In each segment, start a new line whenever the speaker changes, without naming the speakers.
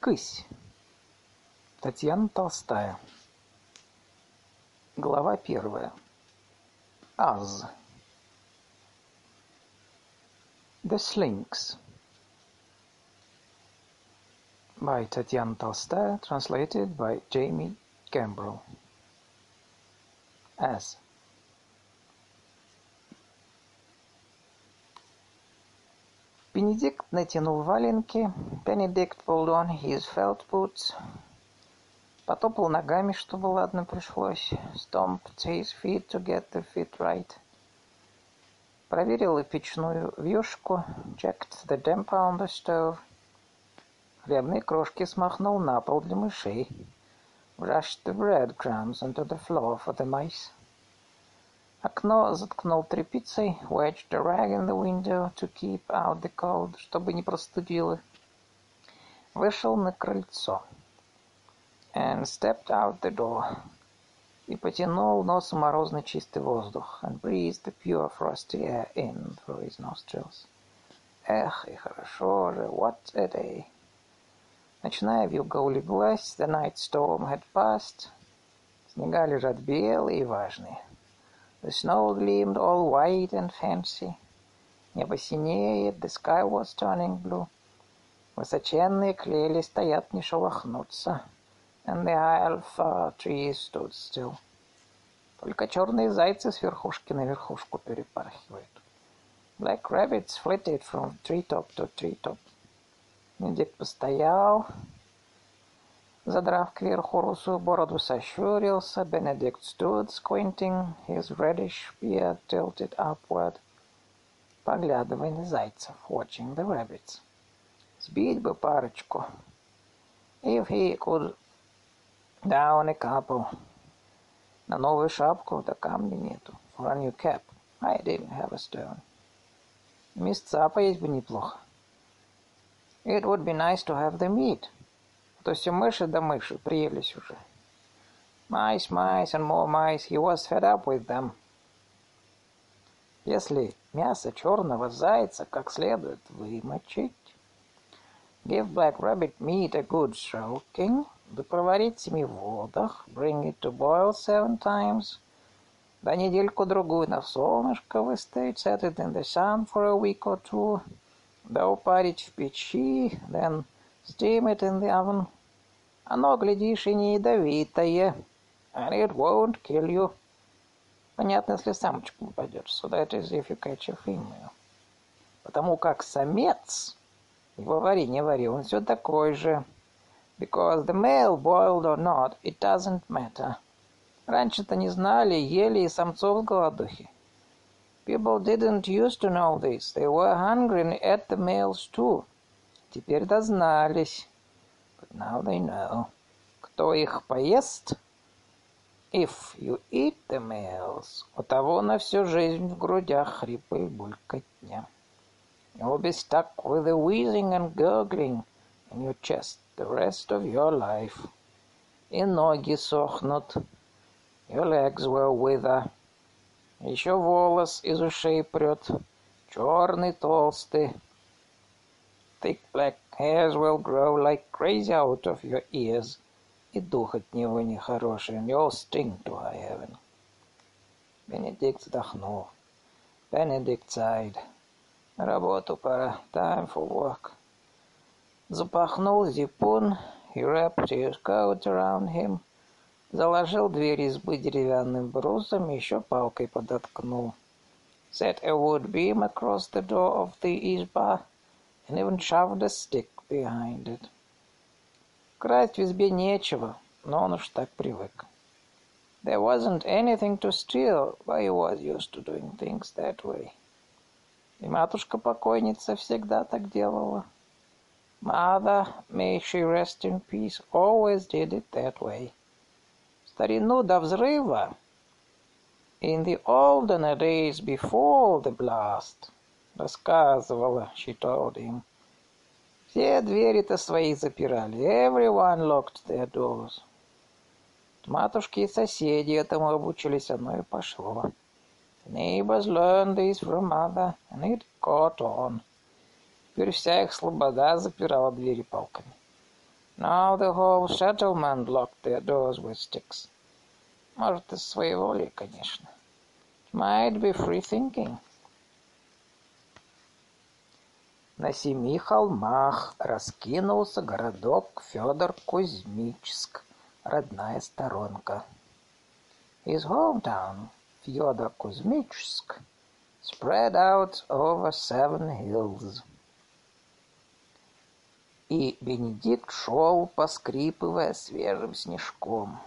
Кысь. Татьяна Толстая. Глава первая. Аз. The Slinks. By Татьяна Толстая, translated by Jamie Gambrell. As. Benedict натянул валенки. Benedict pulled on his felt boots. Потопал ногами, чтобы ладно пришлось. Stomped his feet to get the fit right. Проверил печную вьюшку. Checked the damper on the stove. Хлебные крошки смахнул на пол для мышей. Brushed the breadcrumbs onto the floor for the mice. Окно заткнул тряпицей, wedged a rag in the window to keep out the cold, чтобы не простудило. Вышел на крыльцо. And stepped out the door. И потянул носом морозный чистый воздух. And breathed the pure frosty air in through his nostrils. Эх, и хорошо же, what a day. Ночная вьюга улеглась, the night storm had passed. Снега лежат белые и важные. The snow gleamed all white and fancy. Небо синеет, the sky was turning blue. Высоченные клели стоят не шелохнуться. And the fir trees stood still. Только черные зайцы с верхушки на верхушку перепархивают. Black rabbits flitted from treetop to treetop. Медик постоял, Задрав кверху русую бороду, сощурился. Benedict stood, squinting, his reddish beard tilted upward, поглядывая на зайцев, watching the rabbits. Сбить бы парочку. If he could down a couple. На новую шапку, да камня нету. For a new cap. I didn't have a stone. Мясца поесть бы неплохо. It would be nice to have the meat. То все мыши да мыши приелись уже. Mice, mice and more mice. He was fed up with them. Если мясо черного зайца как следует вымочить, give black rabbit meat a good soaking, да проварить в семи водах, bring it to boil seven times, да недельку-другую на солнышко выставить, set it in the sun for a week or two, да упарить в печи, then steam it in the oven, оно, глядишь, и не ядовитое. And it won't kill you. Понятно, если самочку попадешь. So that is if you catch a female. Потому как самец, его вари, не вари, он все такой же. Because the male boiled or not, it doesn't matter. Раньше-то не знали, ели и самцов с голодухи. People didn't used to know this. They were hungry ate the males too. Теперь дознались. But now they know. Кто их поест? If you eat the males, у того на всю жизнь в грудях хрипы и булькотня. You'll be stuck with the wheezing and gurgling in your chest the rest of your life. И ноги сохнут. Your legs will wither. Еще волос из ушей прет. Черный, толстый. Thick black hairs will grow like crazy out of your ears. И дух от него нехороший, and you'll stink to high heaven. Бенедикт вздохнул. Benedict sighed. На работу пора. Time for work. Запахнул зипун. He wrapped his coat around him. Заложил дверь избы деревянным брусом, еще палкой подоткнул. Set a wood beam across the door of the изба and even shoved a stick behind it. Красть в избе нечего, но он уж так привык. There wasn't anything to steal, but he was used to doing things that way. И матушка-покойница всегда так делала. Mother, may she rest in peace, always did it that way. В старину до взрыва, in the olden days before the blast, рассказывала, she told him, все двери-то свои запирали. Everyone locked their doors. Матушки и соседи этому обучились, оно и пошло. The neighbors learned this from mother, and it caught on. Теперь вся их слобода запирала двери палками. Now the whole settlement locked their doors with sticks. Может, из своей воли, конечно. Might be free thinking. На семи холмах раскинулся городок Федор Кузьмичск, родная сторонка. His hometown, Fyodor Kuzmichsk, spread out over seven hills. И Бенедикт шел, поскрипывая свежим снежком.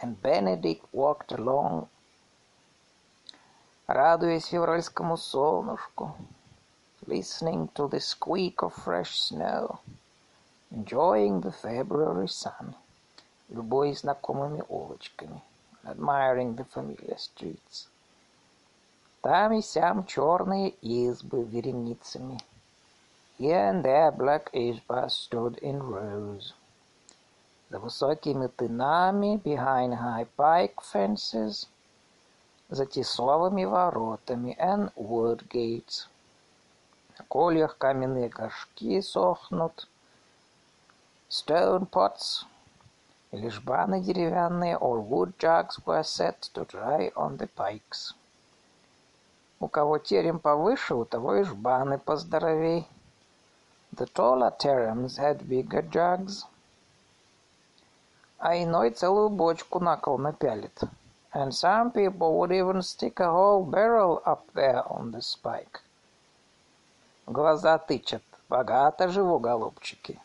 And Benedict walked along, радуясь февральскому солнышку, listening to the squeak of fresh snow, enjoying the February sun, любой знакомыми улочками, admiring the familiar streets. Там и сям черные избы вереницами — Here and there black izbas stood in rows. За высокими тынами, behind high pike fences, за тесовыми воротами and wood gates. На кольях каменные горшки сохнут, stone pots или жбаны деревянные or wood jugs were set to dry on the pikes. У кого терем повыше, у того и жбаны поздоровей. The taller terrams had bigger jugs, а иной целую бочку на кол напялит. And some people would even stick a whole barrel up there on the spike. Глаза тычат. Богато живу, голубчики.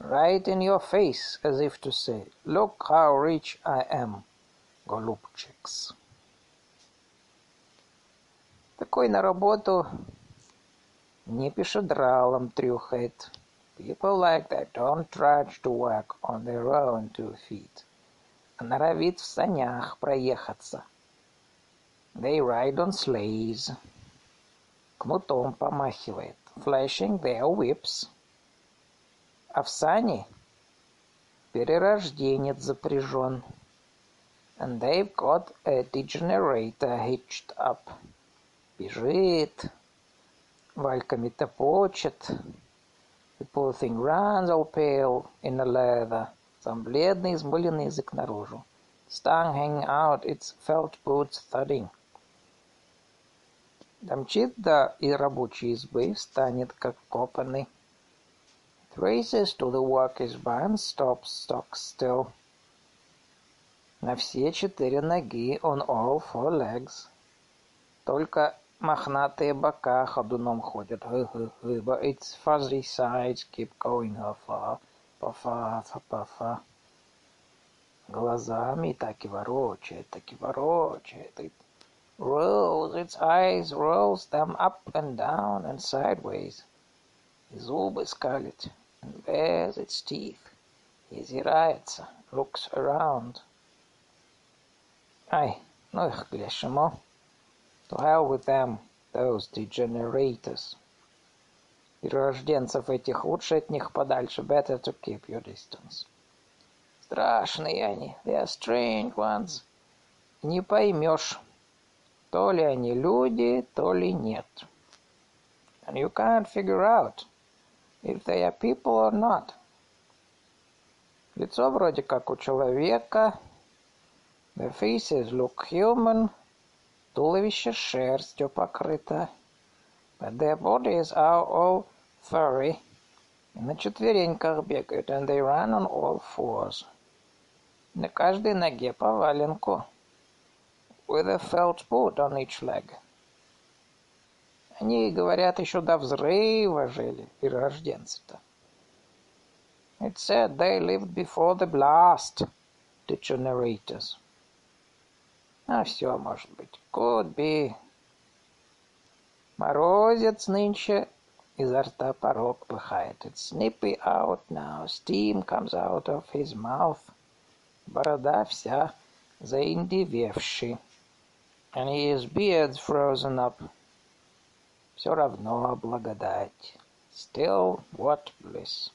Right in your face, as if to say, look how rich I am, голубчикс. Такой на работу Не пешедралом трюхает. People like that don't trudge to work on their own two feet. А норовит в санях проехаться. They ride on sleighs. Кнутом помахивает. Flashing their whips. А в сани перерожденец запряжен. And they've got a degenerator hitched up. Бежит, вальками топочет. The poor thing runs all pale in the leather. Сам бледный, измыленный язык наружу. Tongue hanging out, its felt boots thudding. Домчит до и рабочей избы, встанет, как копанный. It races to the workers' barn, stops stock still. На все четыре ноги, on all four legs. Только Мохнатые бока ходуном ходят. But its fuzzy sides keep going ha-fa, па-фа, па-фа. Глазами так и ворочает, так и ворочает. Rolls its eyes, rolls them up and down and sideways. И зубы скалит, and bares its teeth. И озирается, looks around. Ай, ну их к лешему. To hell with them, those degenerators. Перерожденцев этих лучше от них подальше. Better to keep your distance. Страшные они. They are strange ones. Не поймешь, то ли они люди, то ли нет. And you can't figure out if they are people or not. Лицо вроде как у человека. The faces look human. Туловище шерстью покрыто. But their bodies are all furry. И на четвереньках бегают, and they run on all fours. На каждой ноге по валенку. With a felt boot on each leg. Они, говорят, еще до взрыва жили, перерожденцы-то. It said they lived before the blast, the generators. А все может быть. Could be. Морозец нынче изо рта порог пыхает. It's snippy out now. Steam comes out of his mouth. Борода вся заиндевевший. And his beard's frozen up. Все равно благодать. Still what bliss.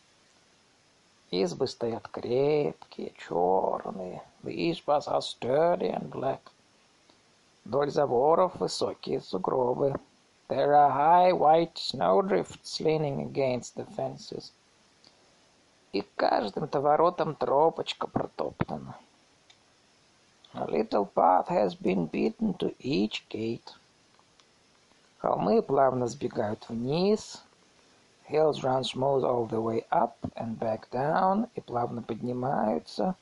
Избы стоят крепкие, черные. The избas are sturdy and black. Вдоль заборов высокие сугробы. There are high white snowdrifts leaning against the fences. и каждым товоротом тропочка протоптана. A little path has been beaten to each gate. Холмы плавно сбегают вниз. Hills run smooth all the way up and back down и плавно поднимаются.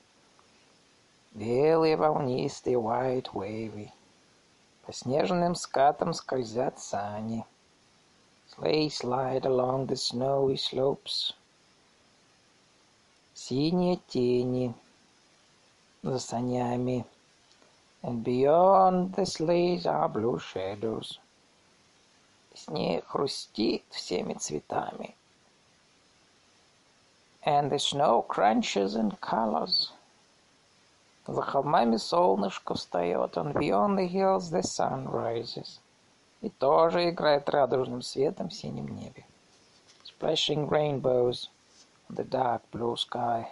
Белые волнистые white wavy. По снежным скатам скользят сани. Sleigh slide along the snowy slopes. Синие тени за санями. And beyond the sleighs are blue shadows. Снег хрустит всеми цветами. And the snow crunches in colors. За холмами солнышко встает, and beyond the hills the sun rises. И тоже играет радужным светом в синем небе. Splashing rainbows on the dark blue sky.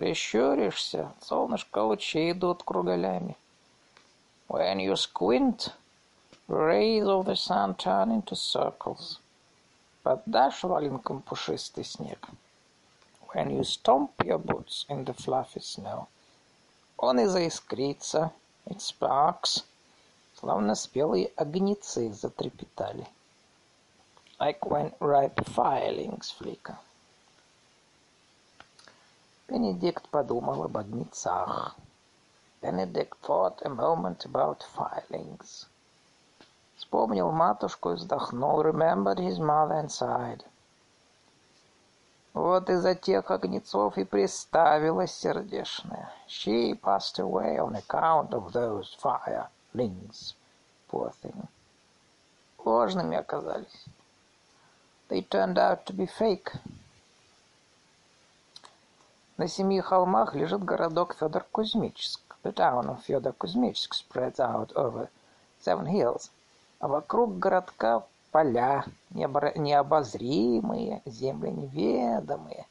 Прищуришься, солнышко лучи идут кругалями. When you squint, rays of the sun turn into circles. Поддашь валенкам пушистый снег. When you stomp your boots in the fluffy snow. Он и заискрится, it sparks, словно спелые огнецы затрепетали. Like when ripe firelings flicker. Benedict подумал об огнецах. Benedict thought a moment about firelings. Вспомнил матушку и вздохнул. Remembered his mother and sighed. Вот из-за тех огнецов и приставилась сердешная. She passed away on account of those firelings, poor thing. Ложными оказались. They turned out to be fake. На семи холмах лежит городок Федор Кузьмичск. The town of Федор Кузьмичск spreads out over seven hills. А вокруг городка поля необозримые, земли неведомые.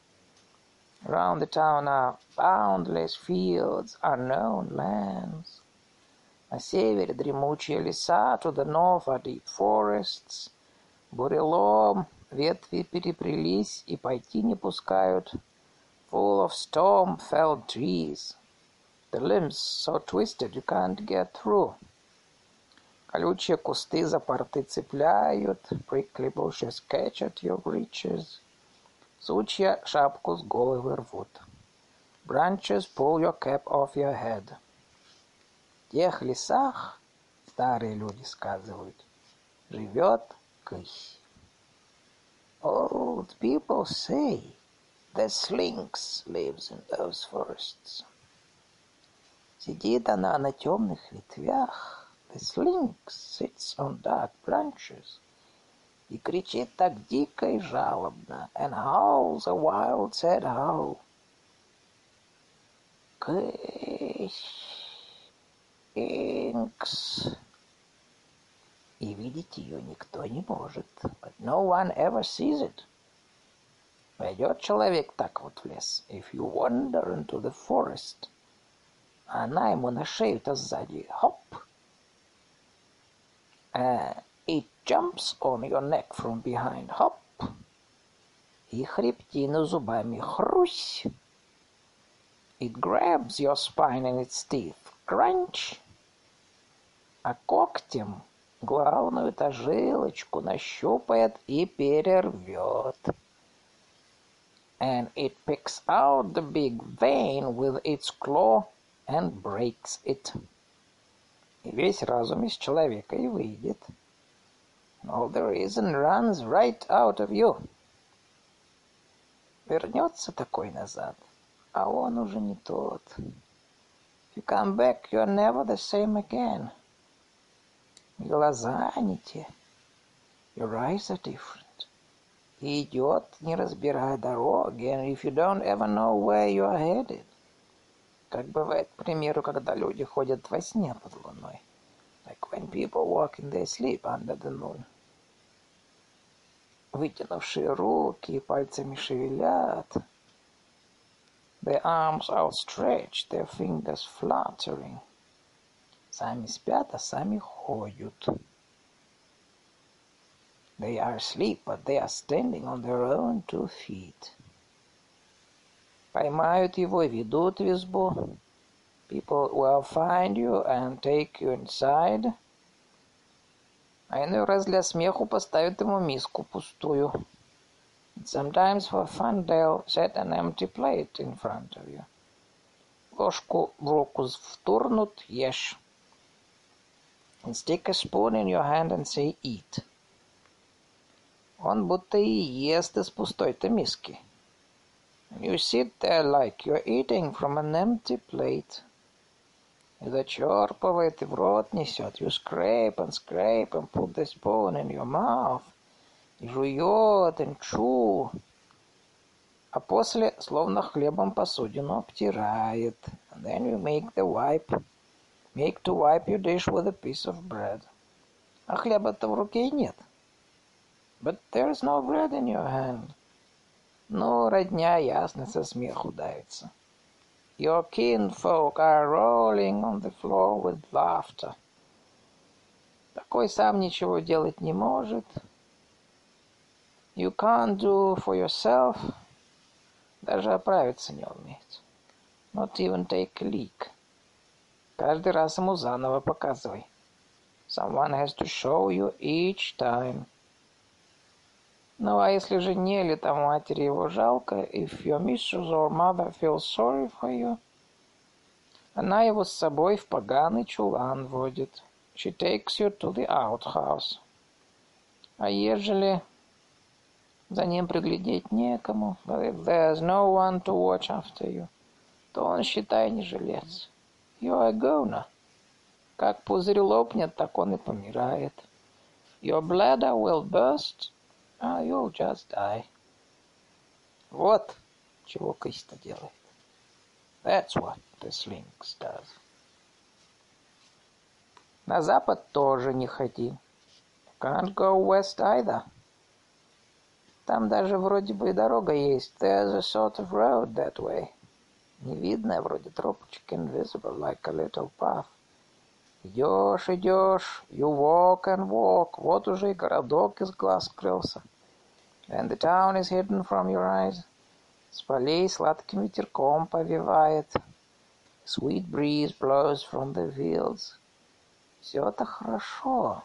Around the town are boundless fields, unknown lands. На севере дремучие леса, to the north are deep forests. Бурелом, ветви переплелись и пойти не пускают. Full of storm-felled trees. The limbs so twisted you can't get through. Колючие кусты за порты цепляют, prickly bushes catch at your breeches. Сучья шапку с головы рвут. Branches pull your cap off your head. В тех лесах, старые люди сказывают, живет кысь. Old people say the slinks lives in those forests. Сидит она на темных ветвях, The Lynx sits on dark branches и кричит так дико и жалобно, and howls a wild sad howl. Кыш, Инкс. И видеть ее никто не может, but no one ever sees it. Пойдет человек так вот в лес, if you wander into the forest, она ему на шею-то сзади, хоп, Uh, it jumps on your neck from behind. Хоп! И хребтину зубами. Хрусь! It grabs your spine in its teeth. Crunch! А когтем главную-то жилочку нащупает и перервет. And it picks out the big vein with its claw and breaks it. и весь разум из человека и выйдет. All the reason runs right out of you. Вернется такой назад, а он уже не тот. If you come back, you're never the same again. Глаза не те. Your eyes are different. И идет, не разбирая дороги, and if you don't ever know where you are headed. Как бывает, к примеру, когда люди ходят во сне под луной. Like when people walk in their sleep under the moon. Вытянувшие руки, пальцами шевелят. Their arms outstretched, their fingers fluttering. Сами спят, а сами ходят. They are asleep, but they are standing on their own two feet. Поймают его и ведут в избу. People will find you and take you inside. А иной раз для смеху поставят ему миску пустую. Sometimes for fun they'll set an empty plate in front of you. Ложку в руку втурнут, ешь. And stick a spoon in your hand and say eat. Он будто и ест из пустой-то миски. You sit there like you're eating from an empty plate. И зачерпывает, и в рот несет. You scrape and scrape and put the spoon in your mouth. И жует, and chew. А после словно хлебом посудину обтирает. And then you make the wipe. Make to wipe your dish with a piece of bread. А хлеба-то в руке и нет. But there's no bread in your hand. Ну, родня ясно со смеху давится. Your kinfolk are rolling on the floor with laughter. Такой сам ничего делать не может. You can't do for yourself. Даже оправиться не умеет. Not even take a leak. Каждый раз ему заново показывай. Someone has to show you each time. Ну, а если жене или там матери его жалко, if your mistress or mother feels sorry for you, она его с собой в поганый чулан водит. She takes you to the outhouse. А ежели за ним приглядеть некому, but if there's no one to watch after you, то он, считай, не жилец. You're a goner. Как пузырь лопнет, так он и помирает. Your bladder will burst, Ah, you'll just die. Вот чего Криста делает. That's what the Sphinx does. На запад тоже не ходи. Can't go west either. Там даже вроде бы и дорога есть. There's a sort of road that way. Невидная вроде тропочка, invisible, like a little path. Идешь, идешь, you walk and walk. Вот уже и городок из глаз скрылся. And the town is hidden from your eyes. С полей сладким ветерком повивает. Sweet breeze blows from the fields. Все это хорошо.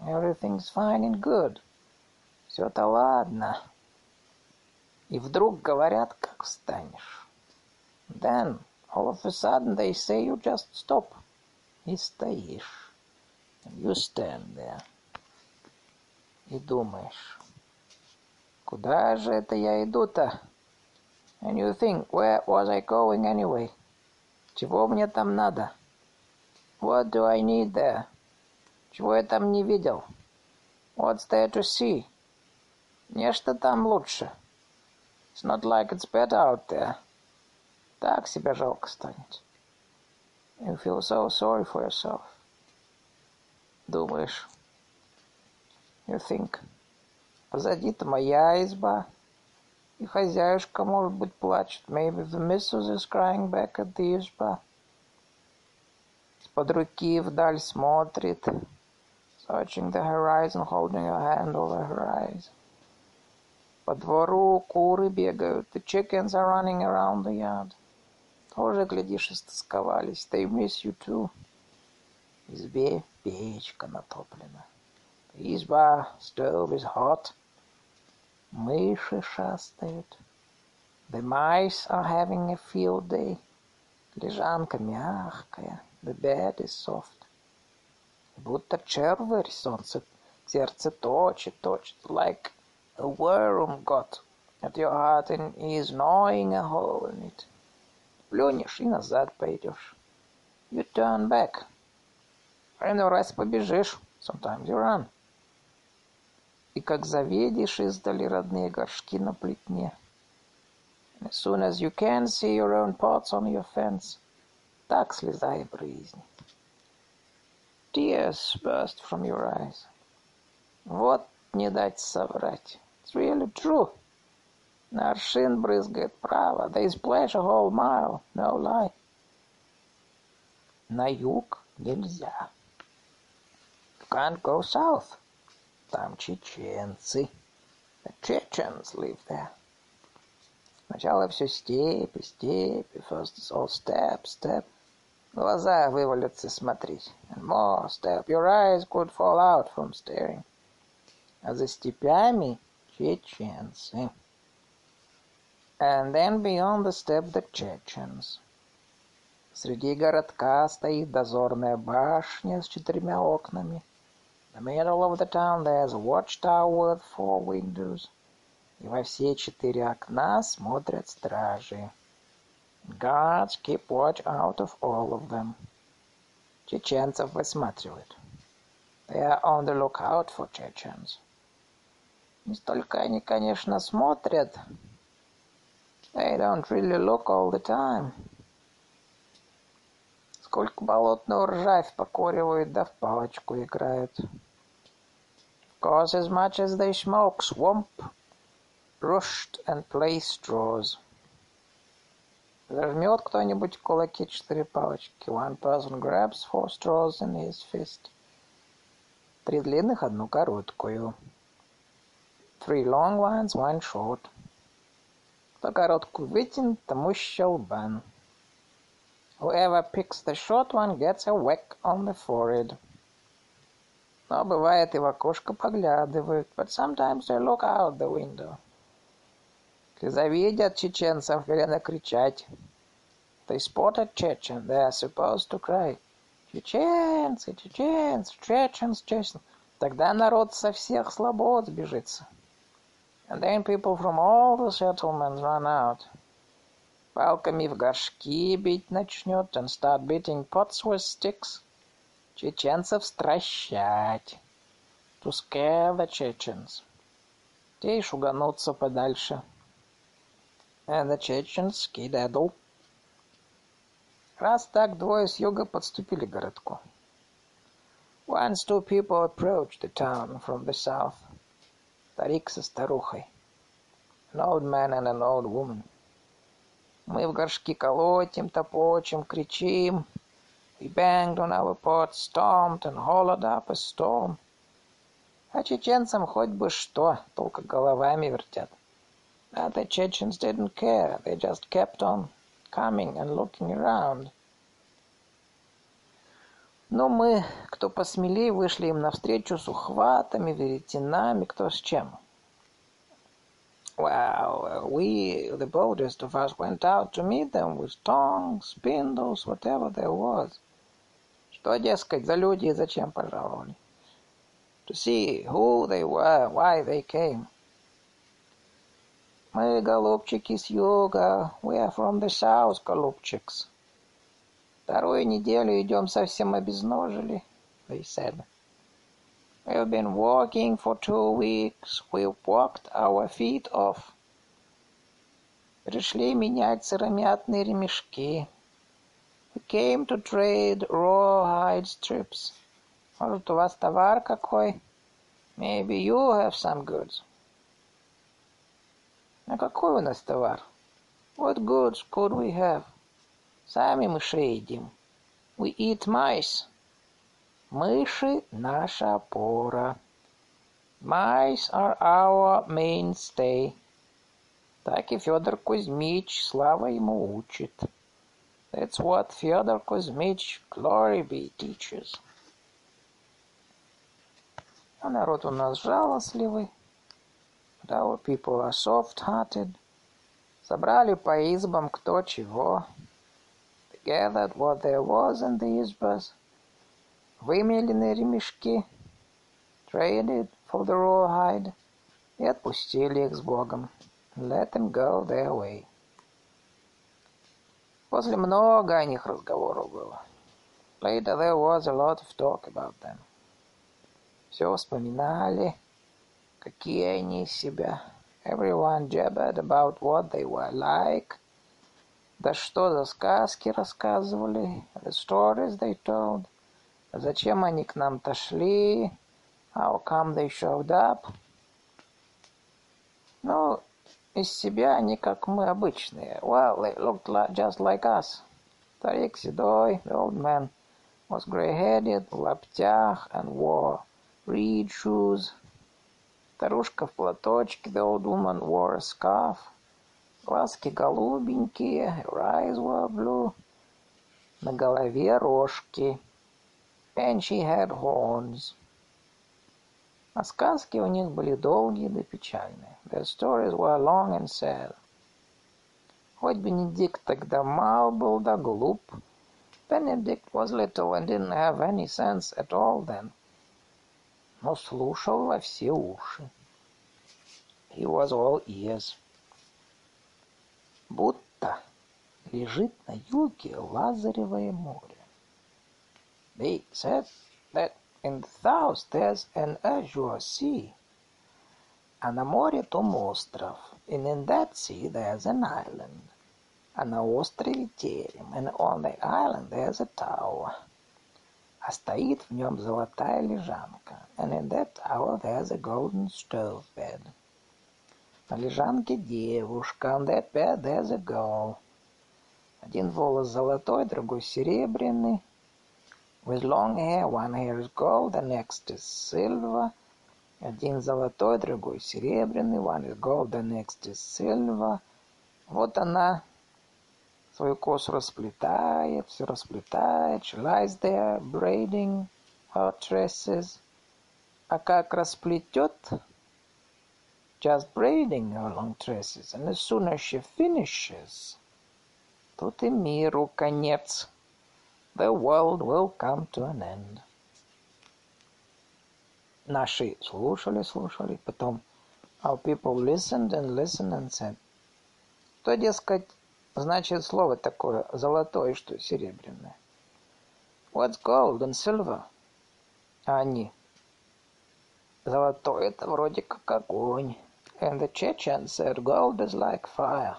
Everything's fine and good. Все это ладно. И вдруг говорят, как встанешь. Then, all of a sudden, they say you just stop. И стоишь. You stand there. И думаешь, Куда же это я иду-то? And you think, where was I going anyway? Чего мне там надо? What do I need there? Чего я там не видел? What's there to see? Нечто там лучше. It's not like it's better out there. Так себя жалко станет. You feel so sorry for yourself. Думаешь. You think. Позади-то моя изба. И хозяюшка, может быть, плачет. Maybe the missus is crying back at the изба. Из-под руки вдаль смотрит. Searching the horizon, holding her hand over her eyes. По двору куры бегают. The chickens are running around the yard. Тоже, глядишь, истосковались. They miss you too. В избе печка натоплена. Изба, stove is hot. Мыши шастают. The mice are having a field day. Лежанка мягкая. The bed is soft. Будто черварь солнце сердце точит, точит. Like a worm got at your heart and is gnawing a hole in it. Плюнешь и назад пойдешь. You turn back. Иной раз побежишь. Sometimes you run. И как завидишь издали родные горшки на плетне. As soon as you can see your own pots on your fence, так слеза и брызнет. Tears burst from your eyes. Вот не дать соврать. It's really true. На аршин брызгает право. They splash a whole mile. No lie. На юг нельзя. You can't go south. Там чеченцы. The Chechens live there. Сначала все степи, степи, first it's all step, step. Глаза вывалятся смотреть. And more step, your eyes could fall out from staring. А за степями чеченцы. And then beyond the steppe the Chechens. Среди городка стоит дозорная башня с четырьмя окнами. In the middle of the town there's a watchtower with four windows. И во все четыре окна смотрят стражи. Guards keep watch out of all of them. Чеченцев высматривают. They are on the lookout for Chechens. Не столько они, конечно, смотрят. They don't really look all the time. Сколько болотную ржавь покуривают, да в палочку играют. Of course, as much as they smoke swamp, rushed and play straws. Зажмет кто-нибудь в кулаке четыре палочки. One person grabs four straws in his fist. Три длинных, одну короткую. Three long ones, one short. Кто короткую вытянет, тому щелбан. Whoever picks the short one gets a whack on the forehead. Но бывает и в окошко поглядывают, but sometimes they look out the window. Если завидят чеченцев, велено кричать. They spotted Chechen, they are supposed to cry. Чеченцы, чеченцы, чеченцы, чеченцы. Тогда народ со всех слобод сбежится. And then people from all the settlements run out. Палками в горшки бить начнет and start beating pots with sticks. Чеченцев стращать. To scare the Chechens. Те и шуганутся подальше. And the Chechens skedaddle. Раз так двое с юга подступили к городку. Once two people approached the town from the south. Старик со старухой. An old man and an old woman. Мы в горшки колотим, топочем, кричим. We banged on our pots, stomped and hollowed up a storm. А чеченцам хоть бы что, только головами вертят. But the Chechens didn't care. They just kept on coming and looking around. Но мы, кто посмелее, вышли им навстречу с ухватами, веретенами, кто с чем. Well, we, the boldest of us, went out to meet them with tongs, spindles, whatever there was. Что, дескать, за люди и зачем пожаловали? To see who they were, why they came. Мы, голубчики, с юга. We are from the south, голубчикс. Вторую неделю идем совсем обезножили, they said. We've been walking for two weeks. We've walked our feet off. Пришли менять сыромятные ремешки. We came to trade rawhide strips. Может, у вас товар какой? Maybe you have some goods. А какой у нас товар? What goods could we have? Сами мышей едим. We eat mice. Мыши — наша опора. Mice are our mainstay. Так и Федор Кузьмич, слава ему, учит. That's what Федор Кузьмич, glory be, teaches. А народ у нас жалостливый. Our people are soft-hearted. Собрали по избам кто чего. They gathered what there was in the избas. Вымеленные ремешки. Traded for the rawhide. И отпустили их с Богом. Let them go their way. После много о них разговоров было. Later there was a lot of talk about them. Все вспоминали, какие они из себя. Everyone jabbered about what they were like. Да что за сказки рассказывали, the stories they told. Зачем они к нам-то шли? How come they showed up? Ну, из себя они как мы обычные. Well, they looked like, just like us. Старик седой, the old man, was grey-headed, в лаптях, and wore reed shoes. Старушка в платочке, the old woman wore a scarf. Глазки голубенькие, her eyes were blue. На голове рожки. And she had horns. А сказки у них были долгие да печальные. Their stories were long and sad. Хоть Бенедикт тогда мал был да глуп. Benedict was little and didn't have any sense at all then. Но слушал во все уши. He was all ears. Будто лежит на юге Лазаревое море. They said that in south there's an azure sea. А на море том остров. And in that sea there's an island. А на острове терем. And on the island there's a tower. А стоит в нем золотая лежанка. And in that tower there's a golden stove bed. На лежанке девушка. On that bed there's a girl. Один волос золотой, другой серебряный. With long hair, one hair is gold, the next is silver. Один золотой, другой серебряный, one is gold, the next is silver. Вот она свою косу расплетает, все расплетает. She lies there braiding her tresses. А как расплетет, just braiding her long tresses, and as soon as she finishes, тут и миру конец the world will come to an end. Наши слушали, слушали, потом our people listened and listened and said, что, дескать, значит слово такое золотое, что серебряное? What's gold and silver? А они, золотое это вроде как огонь. And the Chechen said, gold is like fire.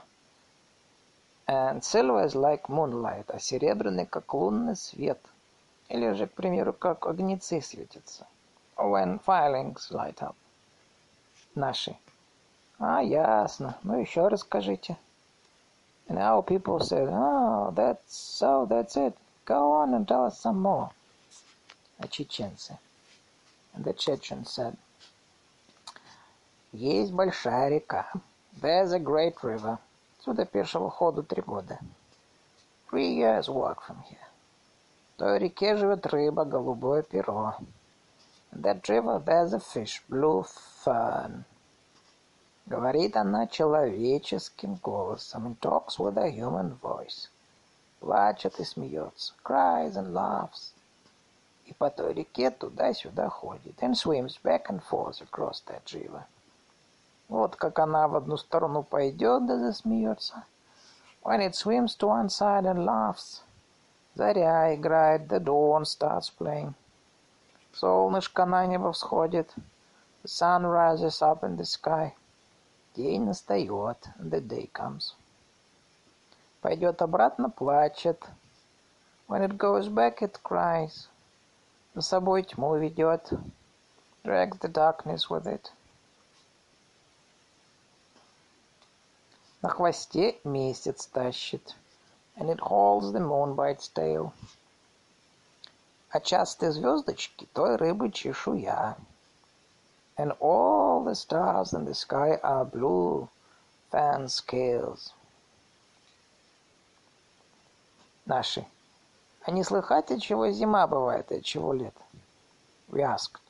And silver is like moonlight, а серебряный как лунный свет. Или же, к примеру, как огнецы светятся. When firelings light up. Наши. А, ясно. Ну, еще расскажите. And our people said, oh, that's so, that's it. Go on and tell us some more. А чеченцы. And the Chechen said, есть большая река. There's a great river. Отсюда пешего ходу три года. Three years walk from here. В той реке живет рыба, голубое перо. In that river there's a fish, blue fern. Говорит она человеческим голосом and talks with a human voice. Плачет и смеется, cries and laughs. И по той реке туда-сюда ходит and swims back and forth across that river. Вот как она в одну сторону пойдет, да засмеется. When it swims to one side and laughs. Заря играет, the dawn starts playing. Солнышко на небо всходит. The sun rises up in the sky. День настает, the day comes. Пойдет обратно, плачет. When it goes back, it cries. За собой тьму ведет. Drags the darkness with it. На хвосте месяц тащит, and it hauls the moon by its tail. А частые звездочки той рыбы чешуя. And all the stars in the sky are blue fan scales. Наши. А не слыхать, от чего зима бывает, от чего лето? We asked.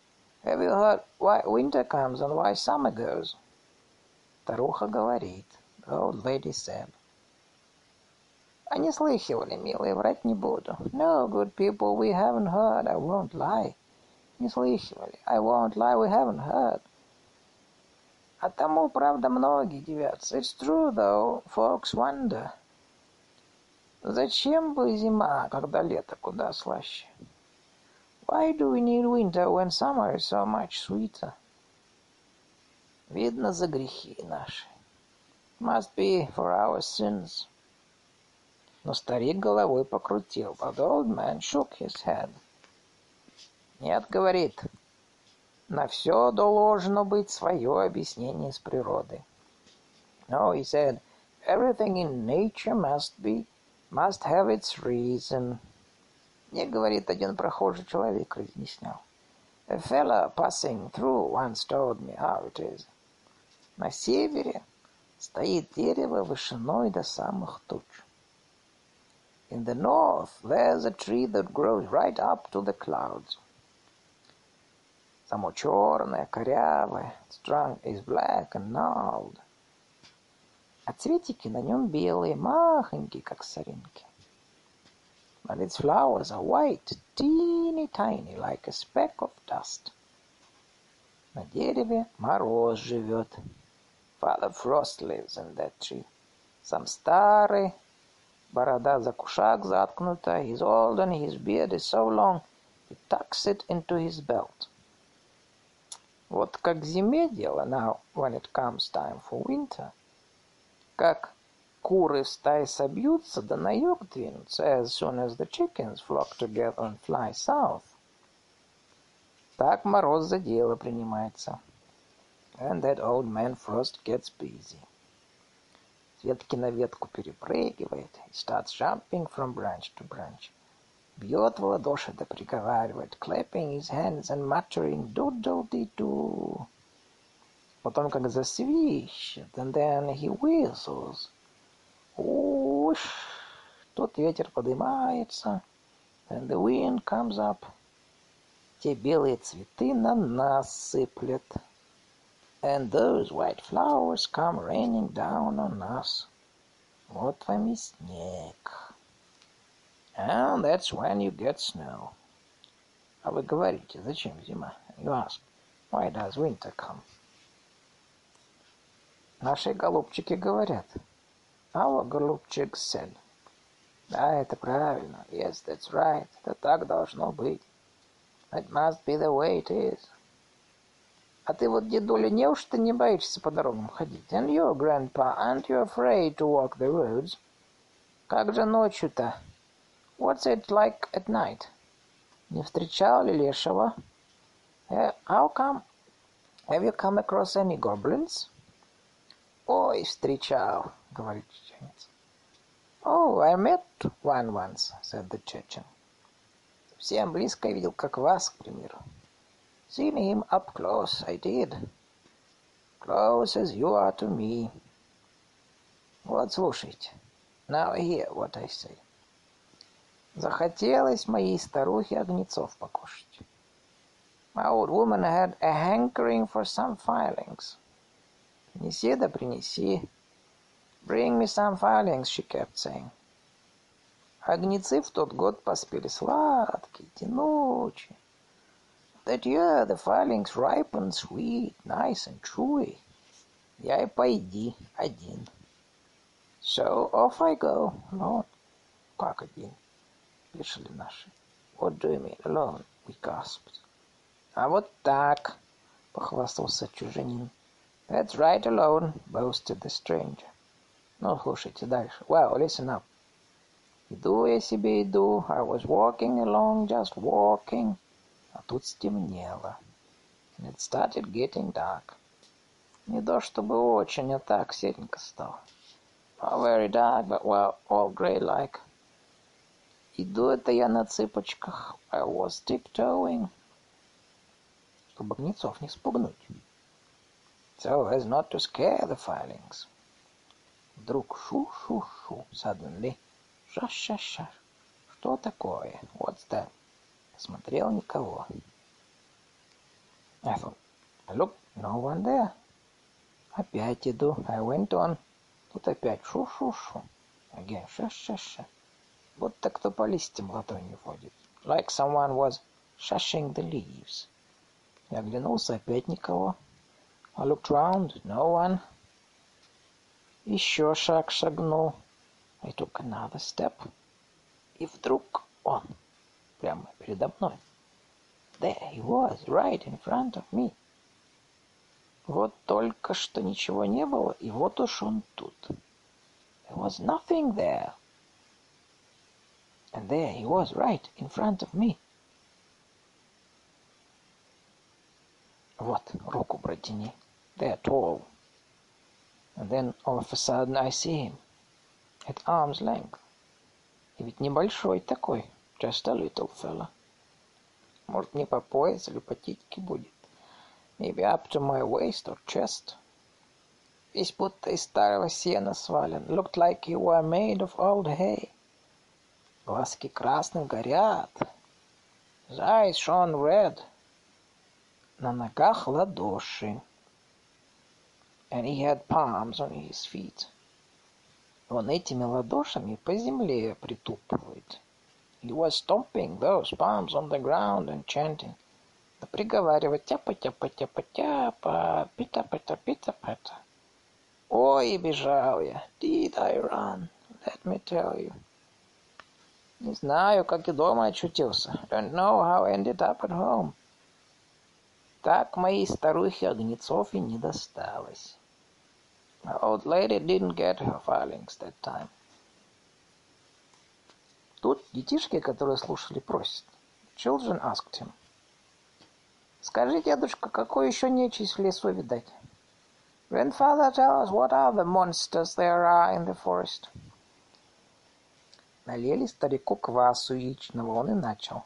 Have you heard why winter comes and why summer goes? Старуха говорит. Old lady said. А не слыхивали, милые, врать не буду. No, good people, we haven't heard, I won't lie. Не слыхивали, I won't lie, we haven't heard. А тому, правда, многие дивятся. It's true, though, folks wonder. Зачем бы зима, когда лето куда слаще? Why do we need winter when summer is so much sweeter? Видно за грехи наши. Must be for our sins. Но старик головой покрутил, but the old man shook his head. Нет, говорит, на все должно быть свое объяснение с природы. No, he said, everything in nature must be, must have its reason. Мне, говорит, один прохожий человек разъяснял. A fellow passing through once told me how it is. На севере стоит дерево вышиной до самых туч. In the north, there's a tree that grows right up to the clouds. Само черное, корявое, its trunk is black and gnarled. А цветики на нем белые, махонькие, как соринки. But its flowers are white, teeny tiny, like a speck of dust. На дереве мороз живет. Father Frost lives in that tree. Сам старый, борода за кушак заткнута, he's old and his beard is so long, he tucks it into his belt. Вот как зиме дело, now when it comes time for winter, как куры в стае собьются, да на юг двинутся, as soon as the chickens flock together and fly south, так мороз за дело принимается. And that old man Frost gets busy. С ветки на ветку перепрыгивает. He starts jumping from branch to branch. Бьет в ладоши да приговаривает, clapping his hands and muttering doodle-dee-doo. Потом как засвищет, and then he whistles. Уж, тут ветер поднимается, and the wind comes up. Те белые цветы на нас сыплет. And those white flowers come raining down on us. Вот вам и снег. And that's when you get snow. А вы говорите, зачем зима? You ask, why does winter come? Наши голубчики говорят. Our голубчик said. Да, это правильно. Yes, that's right. Это так должно быть. That must be the way it is. А ты вот, дедуля, неужто не боишься по дорогам ходить? And you, grandpa, aren't you afraid to walk the roads? Как же ночью-то? What's it like at night? Не встречал ли лешего? Uh, how come? Have you come across any goblins? Ой, встречал, говорит чеченец. Oh, I met one once, said the Chechen. Всем близко видел, как вас, к примеру. Seen him up close, I did. Close as you are to me. Вот слушайте. Now hear what I say. Захотелось моей старухе огнецов покушать. My old woman had a hankering for some filings. Принеси да принеси. Bring me some filings, she kept saying. Огнецы в тот год поспели сладкие, тянучие. That year the filings ripened sweet, nice and chewy. Я и пойди один. So off I go, alone. Как один? Пишели наши. What do you mean, alone? We gasped. А вот так, похвастался чужанин. That's right, alone, boasted the stranger. Ну, слушайте дальше. Well, listen up. Иду я себе, иду. I was walking along, just walking. Тут стемнело. It started getting dark. Не то чтобы очень, а так серенько стало. Not very dark, but well, all grey-like. Иду это я на цыпочках. I was tiptoeing. Чтобы гнецов не спугнуть. So as not to scare the filings. Вдруг шу-шу-шу. Suddenly. Ша-ша-ша. Что такое? What's that? Смотрел никого. I thought, look, no one there. Опять иду. I went on. Тут опять шу-шу-шу. Again, ша-ша-ша. Будто кто по листьям ладонью водит. Like someone was shushing the leaves. Я оглянулся, опять никого. I looked round, no one. Еще шаг шагнул. I took another step. И вдруг он прямо передо мной. There he was, right in front of me. Вот только что ничего не было, и вот уж он тут. There was nothing there. And there he was, right in front of me. Вот, руку протяни. They're tall. And then all of a sudden I see him. At arm's length. И ведь небольшой такой. Just a little fella. Может, не по пояс или по титьке будет. Maybe up to my waist or chest. весь будто из старого сена свален. Looked like you were made of old hay. Глазки красным горят. His eyes shone red. На ногах ладоши. And he had palms on his feet. Он этими ладошами по земле притупывает. He was stomping those palms on the ground and chanting. Да приговаривать тяпа-тяпа-тяпа-тяпа, пита-пита-пита-пита. Ой, бежал я. Did I run? Let me tell you. Не знаю, как и дома очутился. Don't know how I ended up at home. Так моей старухе Огнецов и не досталось. My old lady didn't get her filings that time. Тут детишки, которые слушали, просят. Children asked him. Скажи, дедушка, какой еще нечисть в лесу видать? Grandfather, tell us what other monsters there are in the forest. Налили старику квасу яичного, он и начал.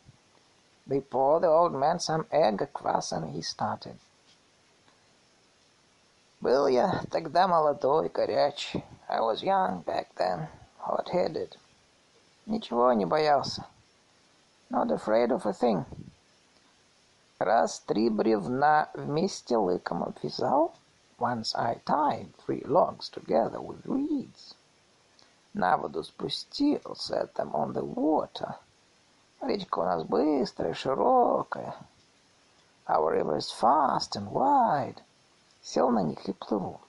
They poured the old man some egg квас, and he started. Был я тогда молодой, горячий. I was young back then, hot-headed. Ничего не боялся. Not afraid of a thing. Раз три бревна вместе лыком обвязал. Once I tied three logs together with reeds. На воду спустил, set them on the water. Речка у нас быстрая, широкая. Our river is fast and wide. Сел на них и плыву.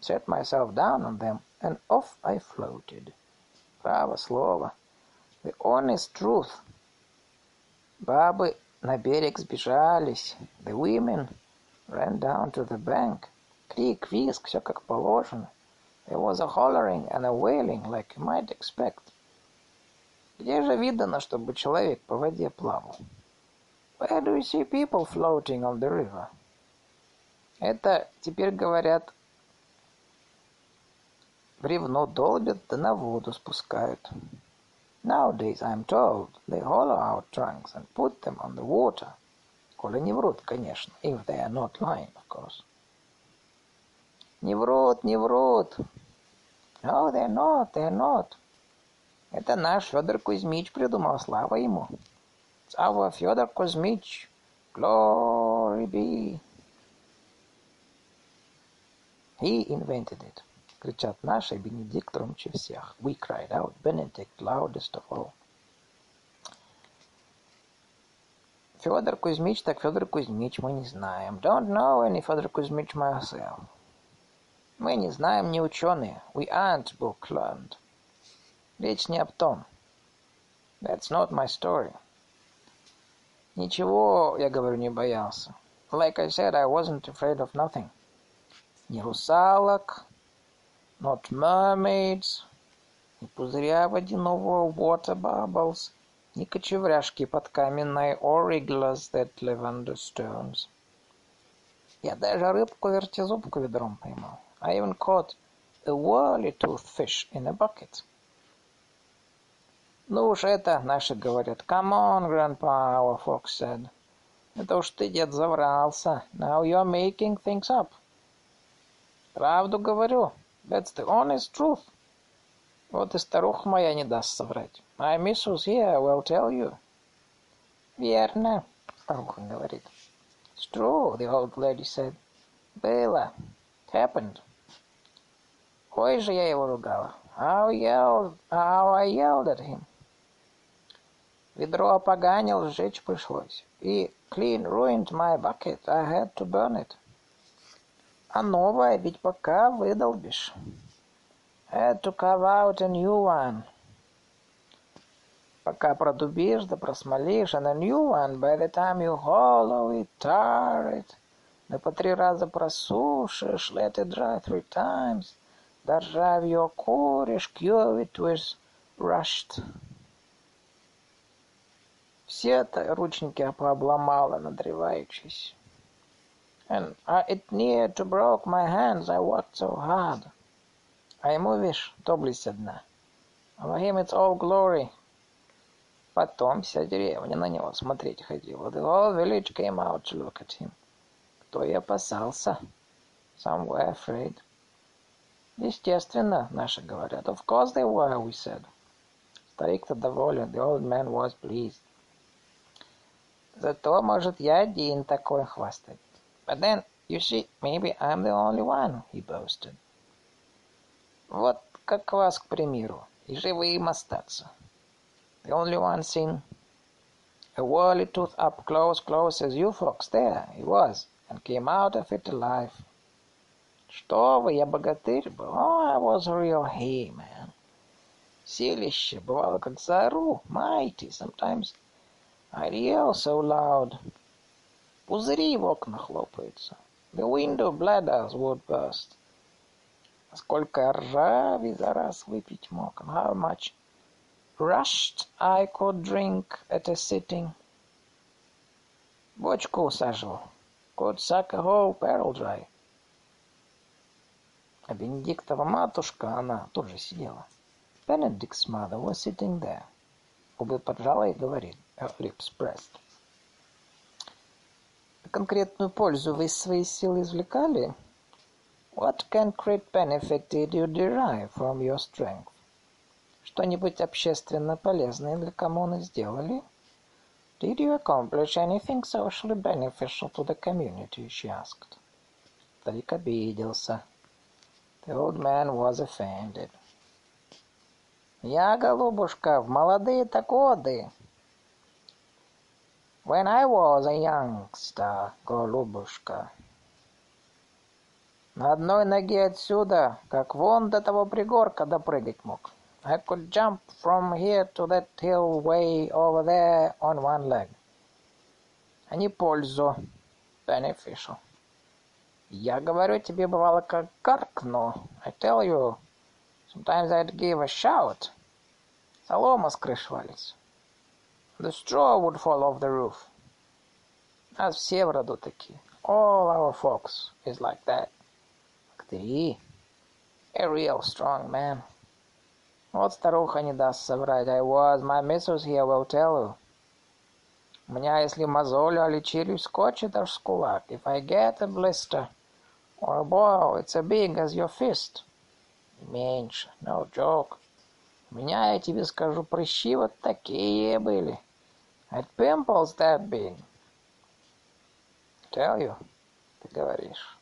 Set myself down on them, and off I floated. Право слово. The honest truth. Бабы на берег сбежались. The women ran down to the bank. Крик, визг, все как положено. There was a hollering and a wailing, like you might expect. Где же видано, чтобы человек по воде плавал? Where do you see people floating on the river? Это теперь говорят бревно долбят да на воду спускают. Nowadays, I'm told, they hollow out trunks and put them on the water. Коли не врут, конечно. If they are not lying, of course. Не врут, не врут. No, they're not, they're not. Это наш Федор Кузьмич придумал, слава ему. It's our Федор Кузьмич. Glory be. He invented it. Кричат наши, Бенедикт громче всех. We cried out, Benedict loudest of all. Федор Кузьмич, так Федор Кузьмич, мы не знаем. Don't know any Федор Кузьмич myself. Мы не знаем, не ученые. We aren't book learned. Речь не об том. That's not my story. Ничего, я говорю, не боялся. Like I said, I wasn't afraid of nothing. Ни русалок, not mermaids, ни пузыря водяного water bubbles, ни кочевряшки под каменной or wrigglers that live under stones. Я даже рыбку-вертизубку ведром поймал. I even caught a whirly-toothed fish in a bucket. Ну уж это, наши говорят. Come on, grandpa, our folks said. Это уж ты, дед, заврался. Now you're making things up. Правду говорю. That's the honest truth. Вот и старуха моя не даст соврать. My missus here will tell you. Верно, старуха говорит. It's true, the old lady said. Было. It happened. Ой же я его ругала. How, yelled, how I yelled at him. Ведро опоганил, сжечь пришлось. И clean ruined my bucket. I had to burn it. А новое ведь пока выдолбишь. To carve out a new one. Пока продубишь да просмолишь, and a new one, by the time you hollow it, tar it, да по три раза просушишь, let it dry three times, да ржавью окуришь, cure it with rushed. Все-то ручники пообломала, надреваючись. And uh, it near to broke my hands, I worked so hard. А ему, видишь, доблесть одна. For him it's all glory. Потом вся деревня на него смотреть ходила. The whole village came out to look at him. Кто и опасался. Some were afraid. Естественно, наши говорят. Of course they were, we said. Старик-то доволен. The old man was pleased. Зато, может, я один такой хвастать. But then, you see, maybe I'm the only one, he boasted. Вот как вас, к примеру, и живым остаться. The only one seen a whirly tooth up close, close as you folks. There he was, and came out of it alive. Что вы, я богатырь был. Oh, I was a real he-man. Силище, бывало, как заору, mighty, sometimes I yell so loud. Пузыри в окнах лопаются. The window bladders would burst. Сколько ржави за раз выпить мог. And how much rushed I could drink at a sitting. Бочку усаживал. Could suck a whole barrel dry. А Бенедиктова матушка, она тоже сидела. Benedict's mother was sitting there. Губы поджала и говорит. Her lips pressed. Конкретную пользу вы из своей силы извлекали? What concrete benefit did you derive from your strength? Что-нибудь общественно полезное для коммуны сделали? Did you accomplish anything socially beneficial to the community? She asked. Старик обиделся. The old man was offended. Я, голубушка, в молодые-то годы. When I was a youngster, голубушка. На одной ноге отсюда, как вон до того пригорка допрыгать мог. I could jump from here to that hill way over there on one leg. А не пользу. Beneficial. Я говорю тебе, бывало, как каркну. I tell you, sometimes I'd give a shout. Солома с крыш валится. The straw would fall off the roof. Нас все в роду такие. All our folks is like that. Ты a real strong man. Вот старуха не даст соврать. I was, my missus here will tell you. У меня, если мозоль или челюсть скочит, аж с кулак. If I get a blister or a boil, it's as big as your fist. Меньше. No joke. У меня, я тебе скажу, прыщи вот такие были. Had pimples that big. Tell you, ты говоришь.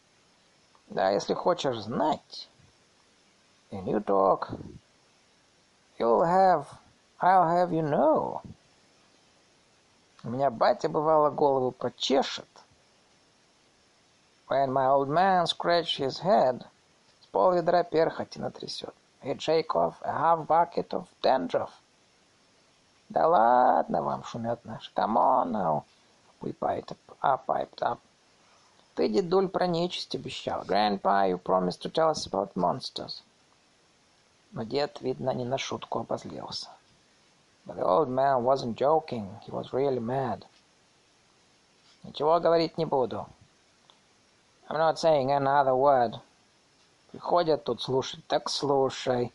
Да, если хочешь знать. And you talk. You'll have... I'll have you know. У меня батя, бывало, голову почешет. When my old man scratched his head, с пол ведра перхоти натрясет. He'd shake off a half bucket of dandruff. Да ладно вам, шумят. Come on now. We piped up, piped up. Ты, дедуль, про нечисть обещал. Grandpa, you promised to tell us about monsters. Но дед, видно, не на шутку обозлился. But the old man wasn't joking. He was really mad. Ничего говорить не буду. I'm not saying another word. Приходят тут слушать, так слушай.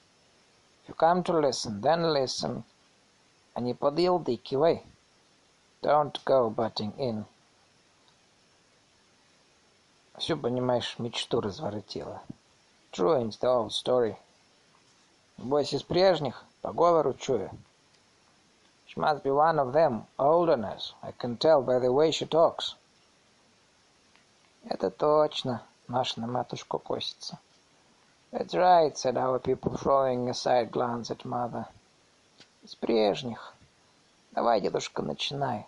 If you come to listen, then listen. А не подъелдыкивай. Don't go butting in. Все, понимаешь, мечту разворотила. Truan's the old story. Небось из прежних, по говору чую. She must be one of them, olderness. I can tell by the way she talks. Это точно, наша на матушку косится. That's right, said our people, throwing a side glance at mother. Из прежних. Давай, дедушка, начинай.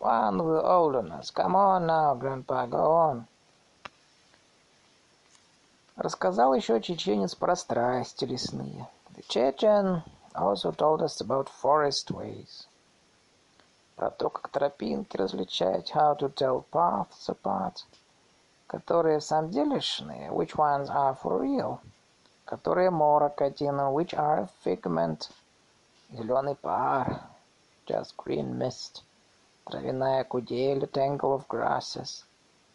One of the olderness. Come on now, grandpa, go on. Рассказал еще чеченец про страсти лесные. The Chechen also told us about forest ways. Про то, как тропинки различать, how to tell paths apart. Которые в самом делешные, which ones are for real. Которые морок один, which are a figment. Зеленый пар, just green mist. Травяная кудель, tangle of grasses.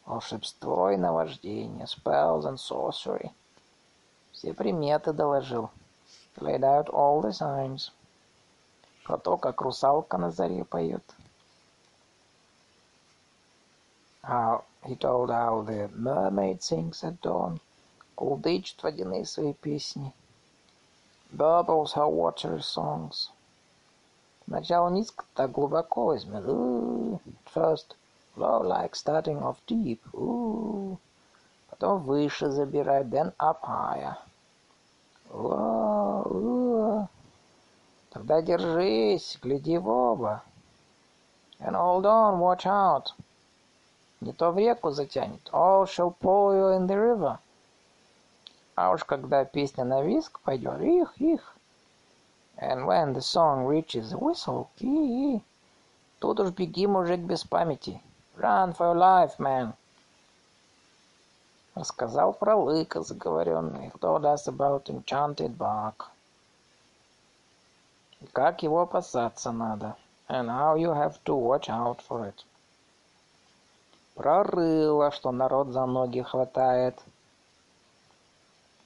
Волшебство и наваждение, spells and sorcery. Все приметы доложил. Laid out all the signs. Про то, как русалка на заре поет. How he told how the mermaid sings at dawn. кулдычат водяные свои песни. Bubbles her watery songs. Сначала низко, так глубоко возьмет. First, low like starting off deep. Ooh. Потом выше забирает, then up higher. Whoa, ooh. Тогда держись, гляди в оба. And hold on, watch out. Не то в реку затянет. All shall pour you in the river. А уж когда песня на виск пойдет, их, их. And when the song reaches the whistle, и, и, тут уж беги, мужик, без памяти. Run for your life, man. Рассказал про лыка заговоренный. Told us about enchanted bark. И как его опасаться надо. And how you have to watch out for it. Прорыло, что народ за ноги хватает.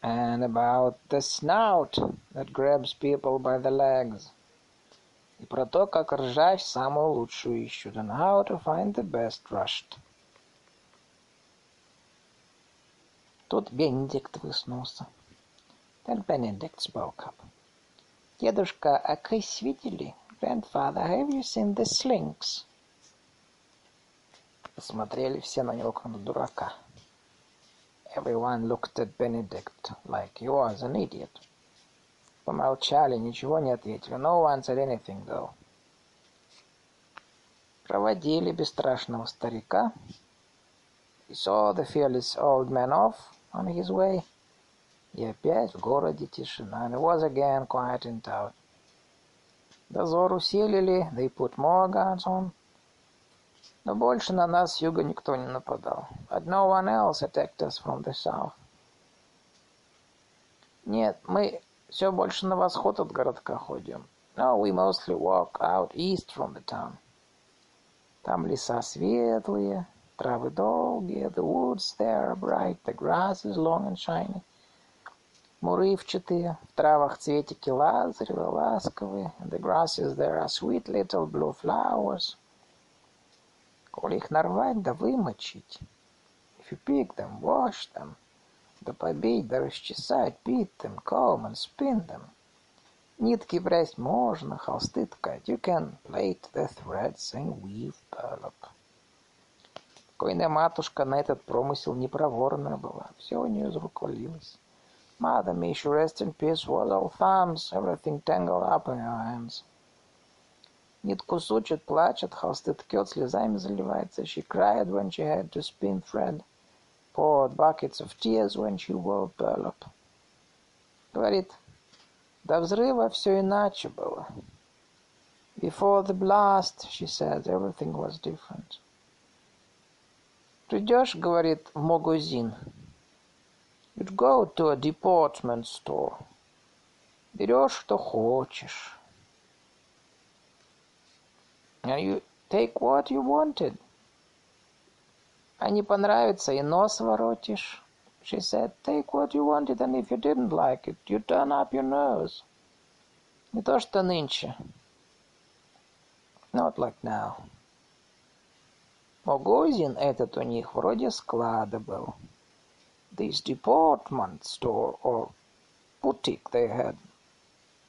And about the snout that grabs people by the legs. И про то, как ржавь самую лучшую ищут. And how to find the best rushed. Тут Бенедикт выснулся. Then Benedict spoke up. Дедушка, а крыс видели? Grandfather, have you seen the slinks? Посмотрели все на него, как на дурака. Everyone looked at Benedict like he was an idiot. Помолчали, ничего не ответили. No one said anything, though. Проводили бесстрашного старика. He saw the fearless old man off on his way. И опять в городе тишина. And it was again quiet in town. Дозор усилили, they put more guards on. Но больше на нас с юга никто не нападал. But no one else attacked us from the south. Нет, мы все больше на восход от городка ходим. No, we mostly walk out east from the town. Там леса светлые, Травы долгие, the woods there are bright, the grass is long and shiny. Мурывчатые, в травах цветики лазарева, ласковые, and the grasses there are sweet little blue flowers. Коли их нарвать да вымочить, if you pick them, wash them, да побить, да расчесать, beat them, comb and spin them. Нитки брать можно, холсты ткать, you can plait the threads and weave burlap. Покойная матушка на этот промысел непроворная была. Все у нее из. Mother, may she rest in peace, was all thumbs, everything tangled up in her hands. Нитку сучит, плачет, холсты ткет, слезами заливается. She cried when she had to spin thread, poured buckets of tears when she wore burlap. Говорит, до взрыва все иначе было. Before the blast, she said, everything was different. Придешь, говорит, в магазин. You'd go to a department store. Берешь, что хочешь. And you take what you wanted. А не понравится, и нос воротишь. She said, take what you wanted, and if you didn't like it, you turn up your nose. Не то, что нынче. Not like now. Магазин этот у них вроде склада был. This department store or boutique they had.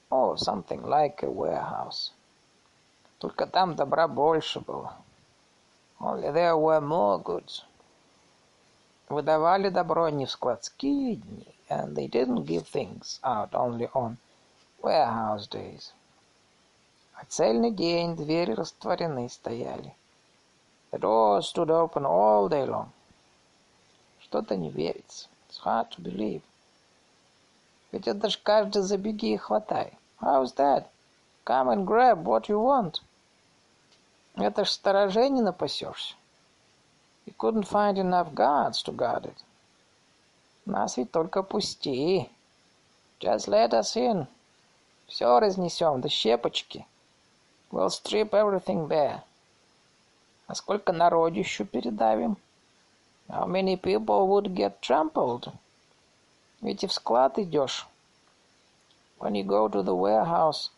Or something like a warehouse. Только там добра больше было. Only there were more goods. Выдавали добро не в складские дни, and they didn't give things out only on warehouse days. А цельный день двери растворены стояли. The door stood open all day long. Что-то не верится. It's hard to believe. Ведь это ж каждый забеги и хватай. How's that? Come and grab what you want. Это ж сторожей не напасешься. You couldn't find enough guards to guard it. Нас ведь только пусти. Just let us in. Все разнесем до щепочки. We'll strip everything bare. А сколько народищу передавим? How many people would get trampled? Ведь и в склад идешь. When you go to the warehouse,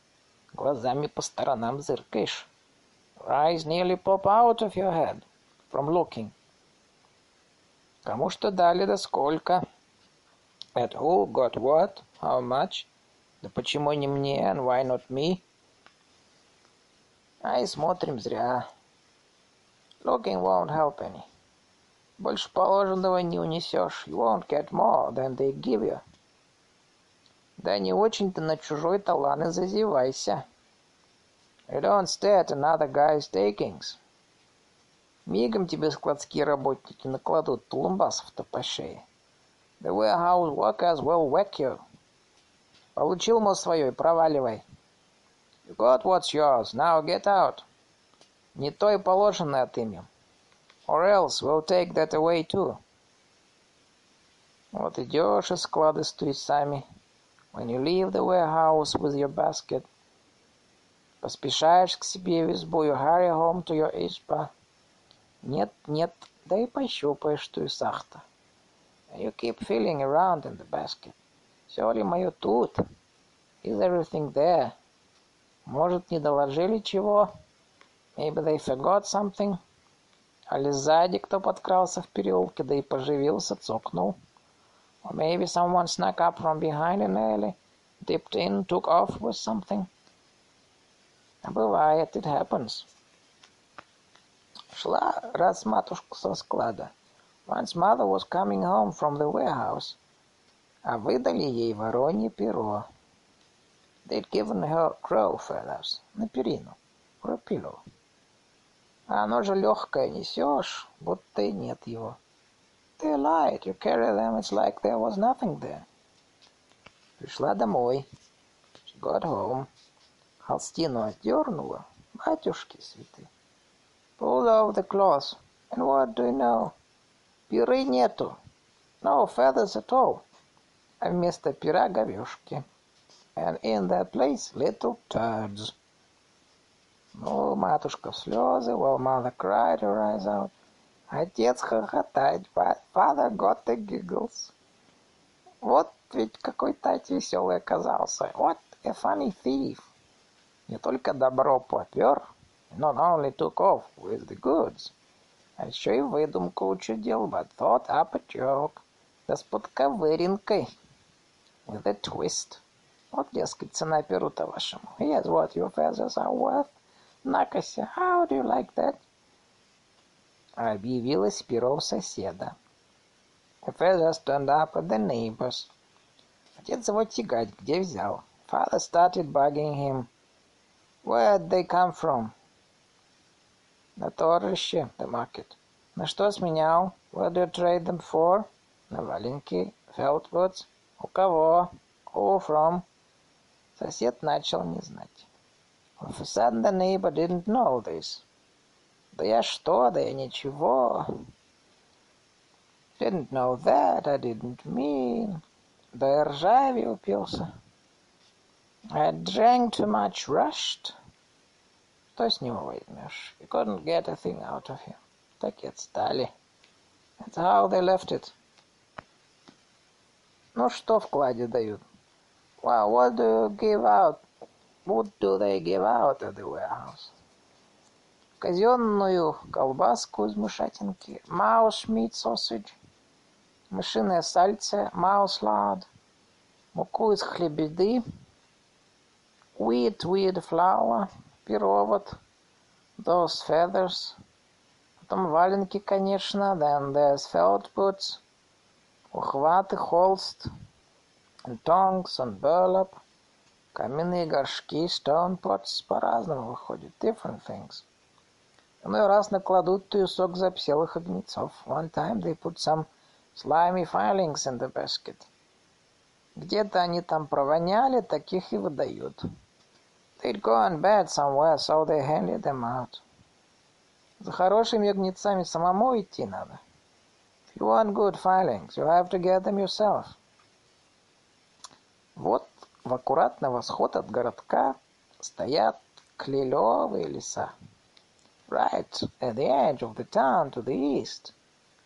глазами по сторонам зыркаешь. Eyes nearly pop out of your head from looking. Кому что дали, да сколько. At who got what? How much? Да почему не мне? And why not me? А и смотрим зря. Looking won't help any. Больше положенного не унесешь. You won't get more than they give you. Да не очень-то на чужой талан и зазевайся. You don't stare at another guy's takings. Мигом тебе складские работники накладут тулумбасов-то по шее. The warehouse workers will whack you. Получил, мол, свое и проваливай. You got what's yours, now get out. Не то и положено отымем. Or else we'll take that away too. Вот идешь из склада с туесами. When you leave the warehouse with your basket. Поспешаешь к себе в избу. You hurry home to your изба. Нет, нет, да и пощупаешь туесах-то. You keep feeling around in the basket. Все ли мое тут? Is everything there? Может, не доложили чего? Maybe they forgot something? Али сзади кто подкрался в переулке, да и поживился, цокнул. Or maybe someone snuck up from behind an alley, dipped in, took off with something. А бывает, it happens. Шла раз матушка со склада. Once mother was coming home from the warehouse, а выдали ей воронье перо. They'd given her crow feathers на перину, for a pillow. А оно же легкое несешь, будто и нет его. They're light, you carry them, it's like there was nothing there. Пришла домой. She got home. Холстину отдернула. Батюшки святые. Pulled off the cloth. And what do you know? Пиры нету. No feathers at all. А вместо пера говешки and in that place little turds. Ну, матушка в слезы, while mother cried her eyes out. Отец хохотать, father got the giggles. Вот ведь какой тать веселый оказался. What a funny thief. Не только добро попер, not only took off with the goods, а еще и выдумку учудил, but thought up a joke, да с подковыринкой, with a twist. Вот, дескать, цена перу-то вашему. Here's what your feathers are worth. Накося, how do you like that? Объявилось перо у соседа. The feathers turned up at the neighbor's. Отец его тягать, где взял? Father started bugging him. Where'd they come from? На торжище, the market. На что сменял? What do you trade them for? На валенки, felt goods. У кого? Who from? Сосед начал не знать. Of a sudden the neighbor didn't know this. Да я что, да я ничего. Didn't know that, I didn't mean. Да я ржави упился. I drank too much, rushed. Что с него возьмешь? You couldn't get a thing out of him. Так и отстали. That's how they left it. Ну что в кладе дают? Well, what do you give out? What do they give out at the warehouse? Казенную колбаску из мышатинки, mouse meat sausage, мышиное сальце, mouse lard, муку из хлебеды, wheat, wheat flour, пировод, those feathers, потом валенки, конечно, then there's felt boots, ухваты, холст, and tongs and burlap, каменные горшки, stone pots, по-разному выходит, different things. Иной раз накладут туесок запселых огнецов. One time they put some slimy filings in the basket. Где-то они там провоняли, таких и выдают. They'd gone bad somewhere, so they handed them out. За хорошими огнецами самому идти надо. If you want good filings, you have to get them yourself. Вот в аккурат на восход от городка стоят клелевые леса. Right at the edge of the town to the east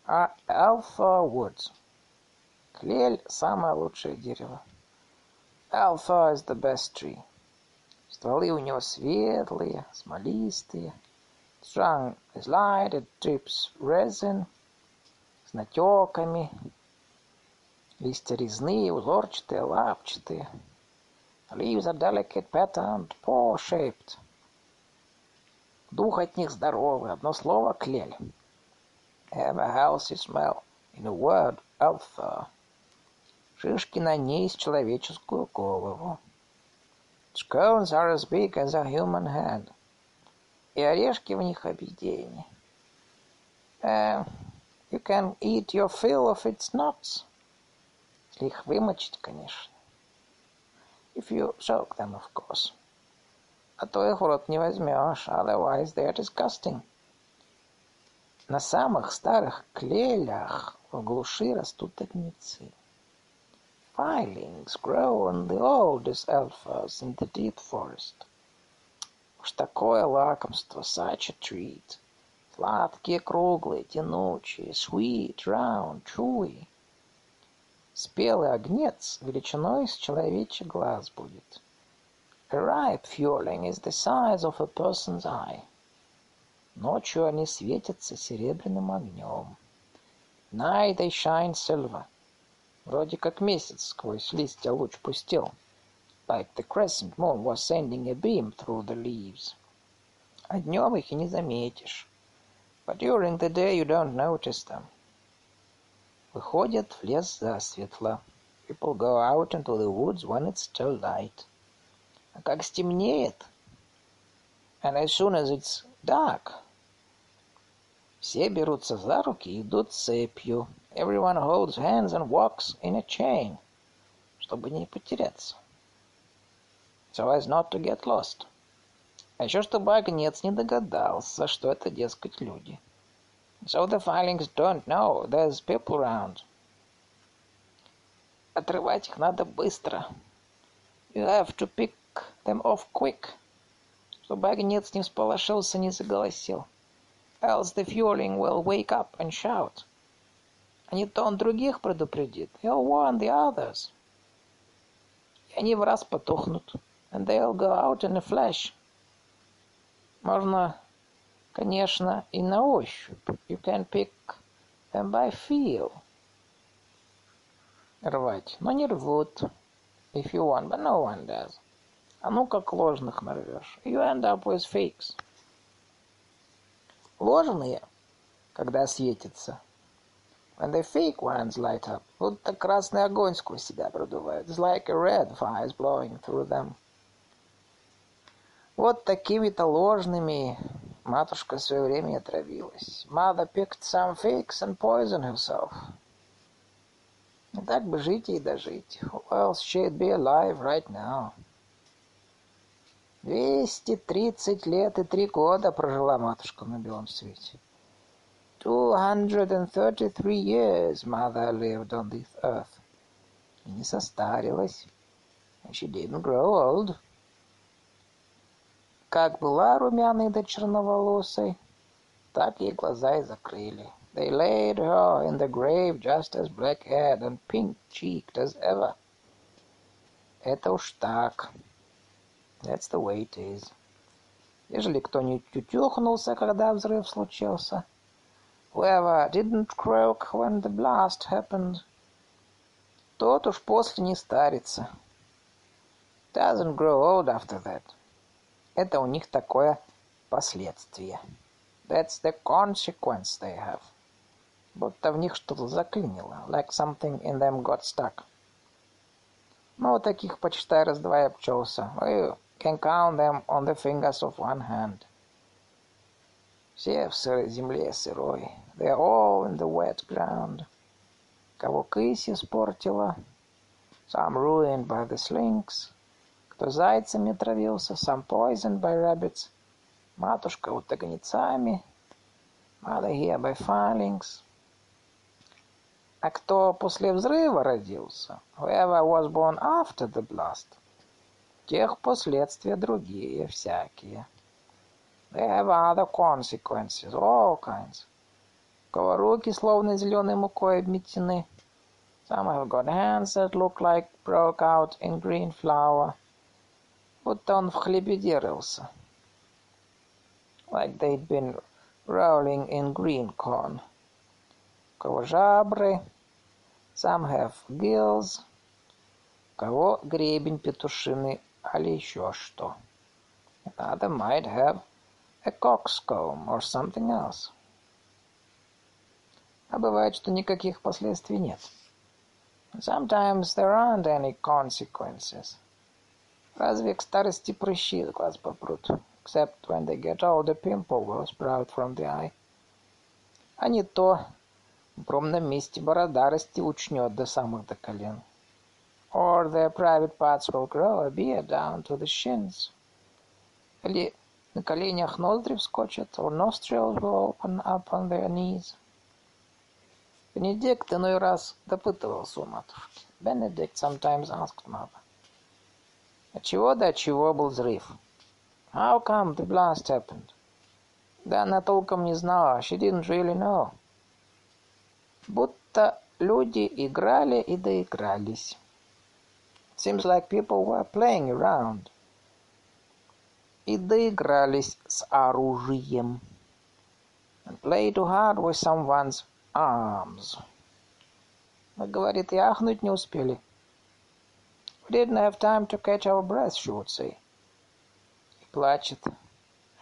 are alpha woods. Клель – самое лучшее дерево. Alpha is the best tree. Стволы у него светлые, смолистые. Strong is light, it drips resin. С натеками. Листья резные, узорчатые, лапчатые. Leaves are delicate, patterned, paw-shaped. Дух от них здоровый, одно слово — клель. Have a healthy smell. In a word, alpha. Шишки на ней с человеческую голову. Scones are as big as a human head. И орешки в них объедение. Uh, you can eat your fill of its nuts. Если их вымочить, конечно. If you soak them, of course. А то их в рот не возьмешь, otherwise they're disgusting. На самых старых клелях в глуши растут огнецы. Filings grow on the oldest alphas in the deep forest. Уж такое лакомство, such a treat. Сладкие, круглые, тянучие, sweet, round, chewy. Спелый огнец величиной с человечий глаз будет. A ripe fueling is the size of a person's eye. Ночью они светятся серебряным огнем. Night they shine silver. Вроде как месяц сквозь листья луч пустил. Like the crescent moon was sending a beam through the leaves. А днем их и не заметишь. But during the day you don't notice them. Выходят в лес засветло. People go out into the woods when it's still light. А как стемнеет, and as soon as it's dark, все берутся за руки и идут цепью. Everyone holds hands and walks in a chain, чтобы не потеряться. So as not to get lost. А еще чтобы огнец не догадался, что это, дескать, люди. So the filings don't know there's people around. Отрывать их надо быстро. You have to pick them off quick, чтобы огнец не всполошился, не заголосил. Else the fueling will wake up and shout. А не то он других предупредит. He'll warn the others. И они в раз потухнут. And they'll go out in a flash. Можно, конечно, и на ощупь. You can pick them by feel. Рвать. Но не рвут. If you want, but no one does. А ну как ложных нарвешь. You end up with fakes. Ложные, когда светятся. When the fake ones light up, будто красный огонь сквозь себя продувают. It's like a red fire is blowing through them. Вот такими-то ложными матушка в свое время отравилась. Mother picked some fakes and poisoned herself. И так бы жить и дожить. Who else she'd be alive right now? Двести тридцать лет и три года прожила матушка на белом свете. Two hundred and thirty-three years mother lived on this earth. И не состарилась. And she didn't grow old. Как была румяной да черноволосой, так ей глаза и закрыли. They laid her in the grave just as black-haired and pink-cheeked as ever. Это уж так. That's the way it is. Ежели кто не тютюхнулся, когда взрыв случился, whoever didn't croak when the blast happened, тот уж после не старится. Doesn't grow old after that. Это у них такое последствие. That's the consequence they have. Будто в них что-то заклинило, like something in them got stuck. Ну, вот таких почитай раз-два и обчелся. Вы can count them on the fingers of one hand. Все в сырой земле сырой. They are all in the wet ground. Кого кысь испортила, some ruined by the slings. Кто зайцами травился, some poisoned by rabbits. Матушка вот огнецами, mother here by filings. А кто после взрыва родился, whoever was born after the blast, тех последствия другие всякие. They have other consequences, all kinds. У кого руки словно зеленой мукой обметены. Some have got hands that look like broke out in green flour. Будто он в хлебе рылся. Like they'd been rolling in green corn. У кого жабры Some have gills. У кого гребень петушиный, али еще что. Another might have a coxcomb or something else. А бывает, что никаких последствий нет. Sometimes there aren't any consequences. Разве к старости прыщи из глаз попрут? Except when they get old, a pimple will sprout from the eye. А не то, в укромном месте борода расти учнет до самых до колен. Or their private parts will grow a beard down to the shins. Или на коленях ноздри вскочат, or nostrils will open up on their knees. Benedict иной раз допытывался у матушки. Benedict sometimes asked mother. От чего до чего был взрыв? How come the blast happened? Да она толком не знала. She didn't really know. Будто люди играли и доигрались. Seems like people were playing around. И доигрались с оружием. And play too hard with someone's arms. Мы, говорит, и ахнуть не успели. We didn't have time to catch our breath, she would say. И плачет.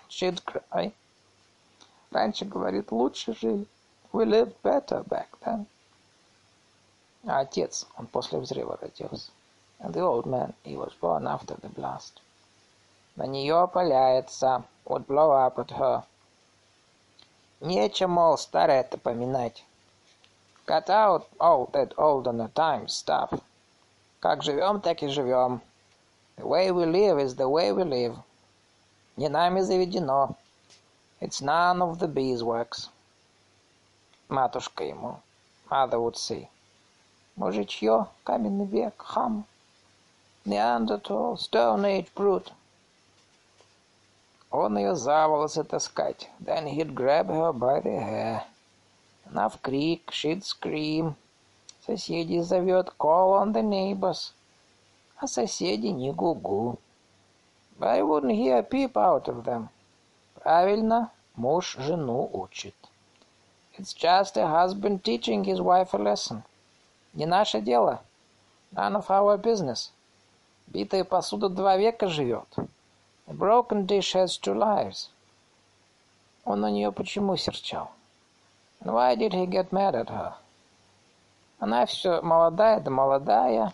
She'd cry. Раньше, говорит, лучше жили. We lived better back then. А отец, он после взрыва родился. And the old man, he was born after the blast. На нее опаляется. Would blow up at her. Нечем, мол, старое-то поминать. Cut out all that olden times stuff. Как живем, так и живем. The way we live is the way we live. Не нами заведено. It's none of the beeswax. Матушка ему. Mother would say. Мужичье, каменный век, хам. Neanderthal, Stone Age brute. Он ее за волосы таскать. Then he'd grab her by the hair. Она в крик, she'd scream. Соседей зовет, call on the neighbors. А соседи не гугу. But I wouldn't hear a peep out of them. Правильно, муж жену учит. It's just a husband teaching his wife a lesson. Не наше дело. None of our business. Битая посуда два века живет. A broken dish has two lives. Он на нее почему серчал? And why did he get mad at her? Она все молодая да молодая.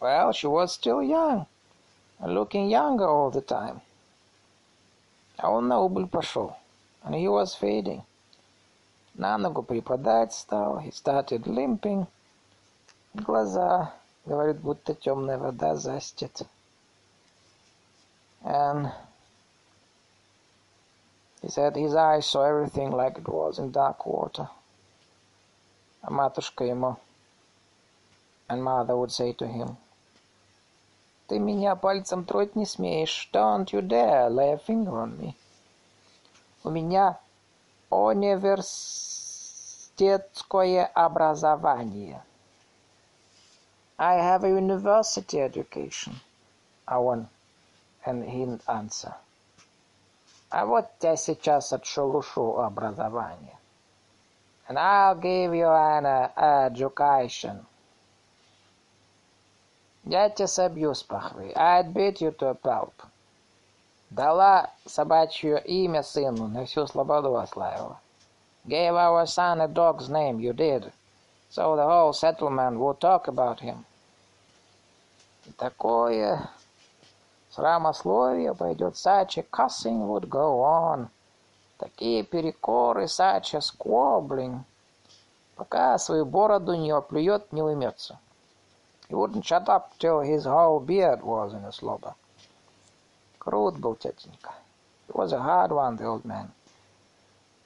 Well, she was still young, looking younger all the time. А он на убыль пошел, and he was fading. На ногу припадать стал, he started limping. Глаза, говорит, будто темная вода застит. And he said his eyes saw everything like it was in dark water. А матушка ему, and mother would say to him, Ты меня пальцем тронуть не смеешь. Don't you dare lay a finger on me. У меня университетское образование. I have a university education. А он, and he'd answer. А вот я сейчас отшелушу образование. And I'll give you an uh, education. Я тебя собью с пахвы. I'd beat you to a pulp. Дала собачье имя сыну, на всю слободу ославила. Gave our son a dog's name, you did. So the whole settlement would talk about him. И такое срамословие пойдет, a cussing would go on. Такие перекоры, a squabbling. Пока свою бороду не оплюет, не уймется. He wouldn't shut up till his whole beard was in a slobber. Крут был тетенька. He was a hard one, the old man.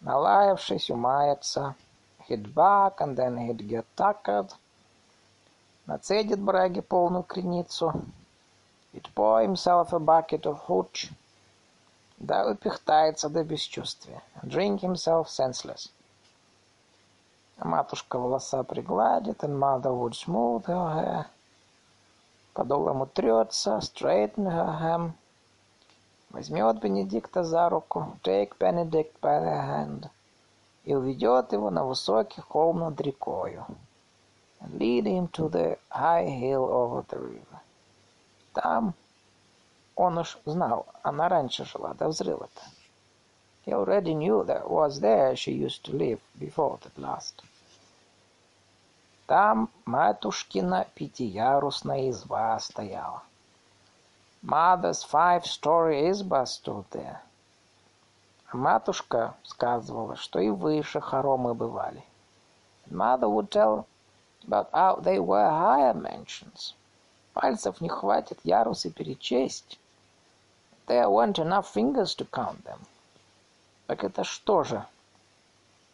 Налаявшись, умается. He'd bark, and then he'd get tuckered. Нацедит браге полную креницу. He'd pour himself a bucket of hooch. Да упихтается до бесчувствия. And drink himself senseless. Матушка волоса пригладит, and mother would smooth her hair. Подол ему трется, straighten her hem. Возьмет Бенедикта за руку, take Benedict by the hand, и уведет его на высокий холм над рекою. and lead him to the high hill over the river. Там он уж знал, она раньше жила, до взрыва-то. He already knew that was there she used to live before the blast. Там матушкина пятиярусная изба стояла. Mother's five-story изба stood there. А матушка сказывала, что и выше хоромы бывали. Mother would tell about how they were higher mansions. Пальцев не хватит ярусы перечесть. There weren't enough fingers to count them. Так это что же?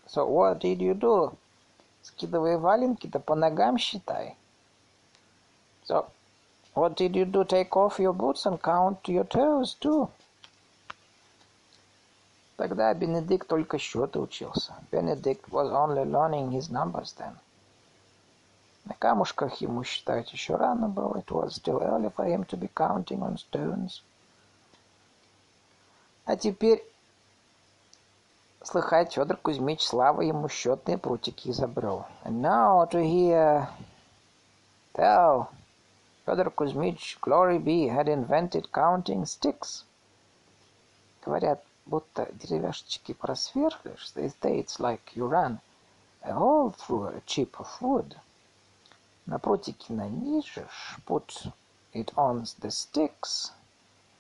So what did you do? Скидывай валенки, да по ногам считай. So, what did you do? Take off your boots and count your toes too. Тогда Бенедикт только счеты учился. Benedict was only learning his numbers then. На камушках ему считать еще рано было. It was still early for him to be counting on stones. А теперь Слыхать, Федор Кузьмич слава ему счетные прутики изобрел. And now to hear tell Федор Кузьмич, glory be, had invented counting sticks. Говорят, будто деревяшечки просверлишь, they say it's like you run a hole through a chip of wood. На прутики нанижешь, put it on the sticks,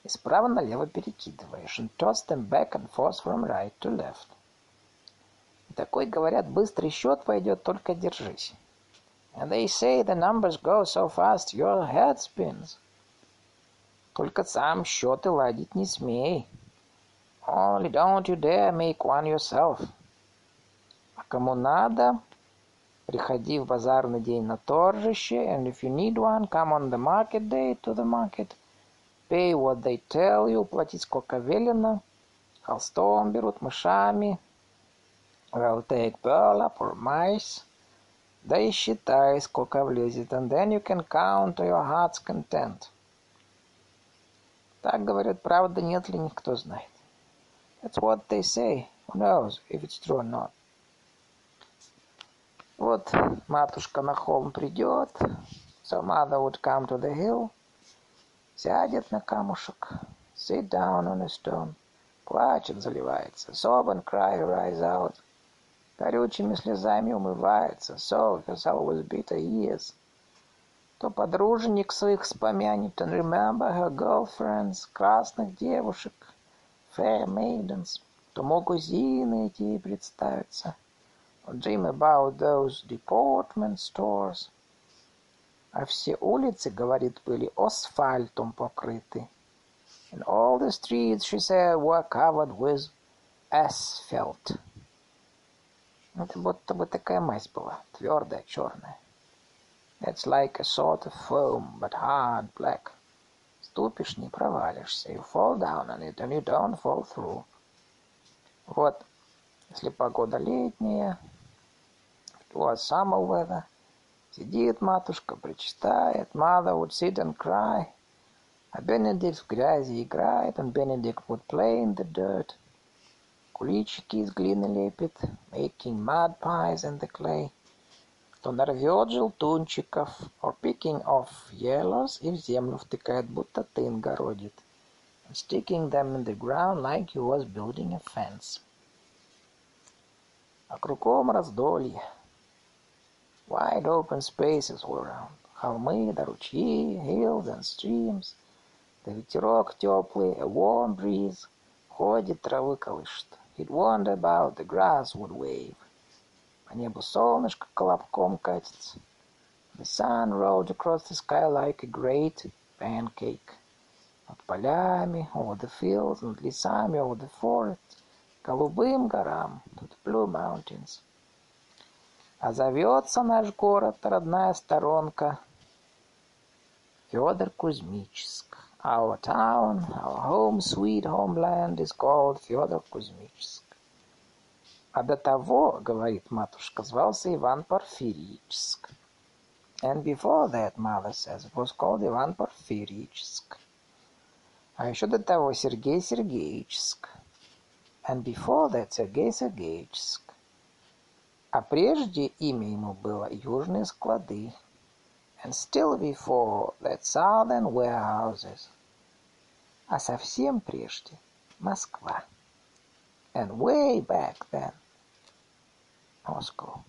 и справа налево перекидываешь, and toss them back and forth from right to left. И такой, говорят, быстрый счет пойдет, только держись. And they say the numbers go so fast your head spins. Только сам счеты ладить не смей. Only don't you dare make one yourself. А кому надо, приходи в базарный день на торжище, and if you need one, come on the market day to the market. Pay what they tell you, платить сколько велено. Холстом берут, мышами. Well, take burlap or mice. Да и считай, сколько влезет, and then you can count to your heart's content. Так говорят, правда, нет ли никто знает. That's what they say. Who knows if it's true or not. Вот матушка на холм придет, so mother would come to the hill, Сядет на камушек. Sit down on a stone. Плачет, заливается. Sob and cry eyes out. Горючими слезами умывается. So has always bitter years. То подруженик своих вспомянет. And remember her girlfriends, красных девушек. Fair maidens. То могузины эти ей представятся. Or dream about those deportment stores. а все улицы, говорит, были асфальтом покрыты. And all the streets, she said, were covered with asphalt. Это будто бы такая мазь была, твердая, черная. It's like a sort of foam, but hard, black. Ступишь, не провалишься. You fall down on it, and you don't fall through. Вот, если погода летняя, it was summer weather, Сидит матушка, прочитает. Mother would sit and cry. А Бенедикт в грязи играет, and Benedict would play in the dirt. Куличики из глины лепит, making mud pies in the clay. То нарвет желтунчиков, or picking off yellows, и в землю втыкает, будто тын городит. And sticking them in the ground like he was building a fence. А кругом раздолье. Wide open spaces all around. Холмы да ручьи, hills and streams. Да ветерок теплый, a warm breeze. Ходит, травы колышет. He'd wander about, the grass would wave. По небу солнышко колобком катится. The sun rolled across the sky like a great pancake. Над полями, over the fields, над лесами, over the forests, голубым горам, to the blue mountains. А зовется наш город, родная сторонка, Федор Кузьмичск. Our town, our home, sweet homeland is called Федор Кузьмичск. А до того, говорит матушка, звался Иван Порфирьичск. And before that, mother says, was called Иван Порфирьичск. А еще до того Сергей Сергеевичск. And before that, Сергей Сергеевичск. А прежде имя ему было Южные склады. And still before that Southern warehouses. А совсем прежде Москва. And way back then Moscow.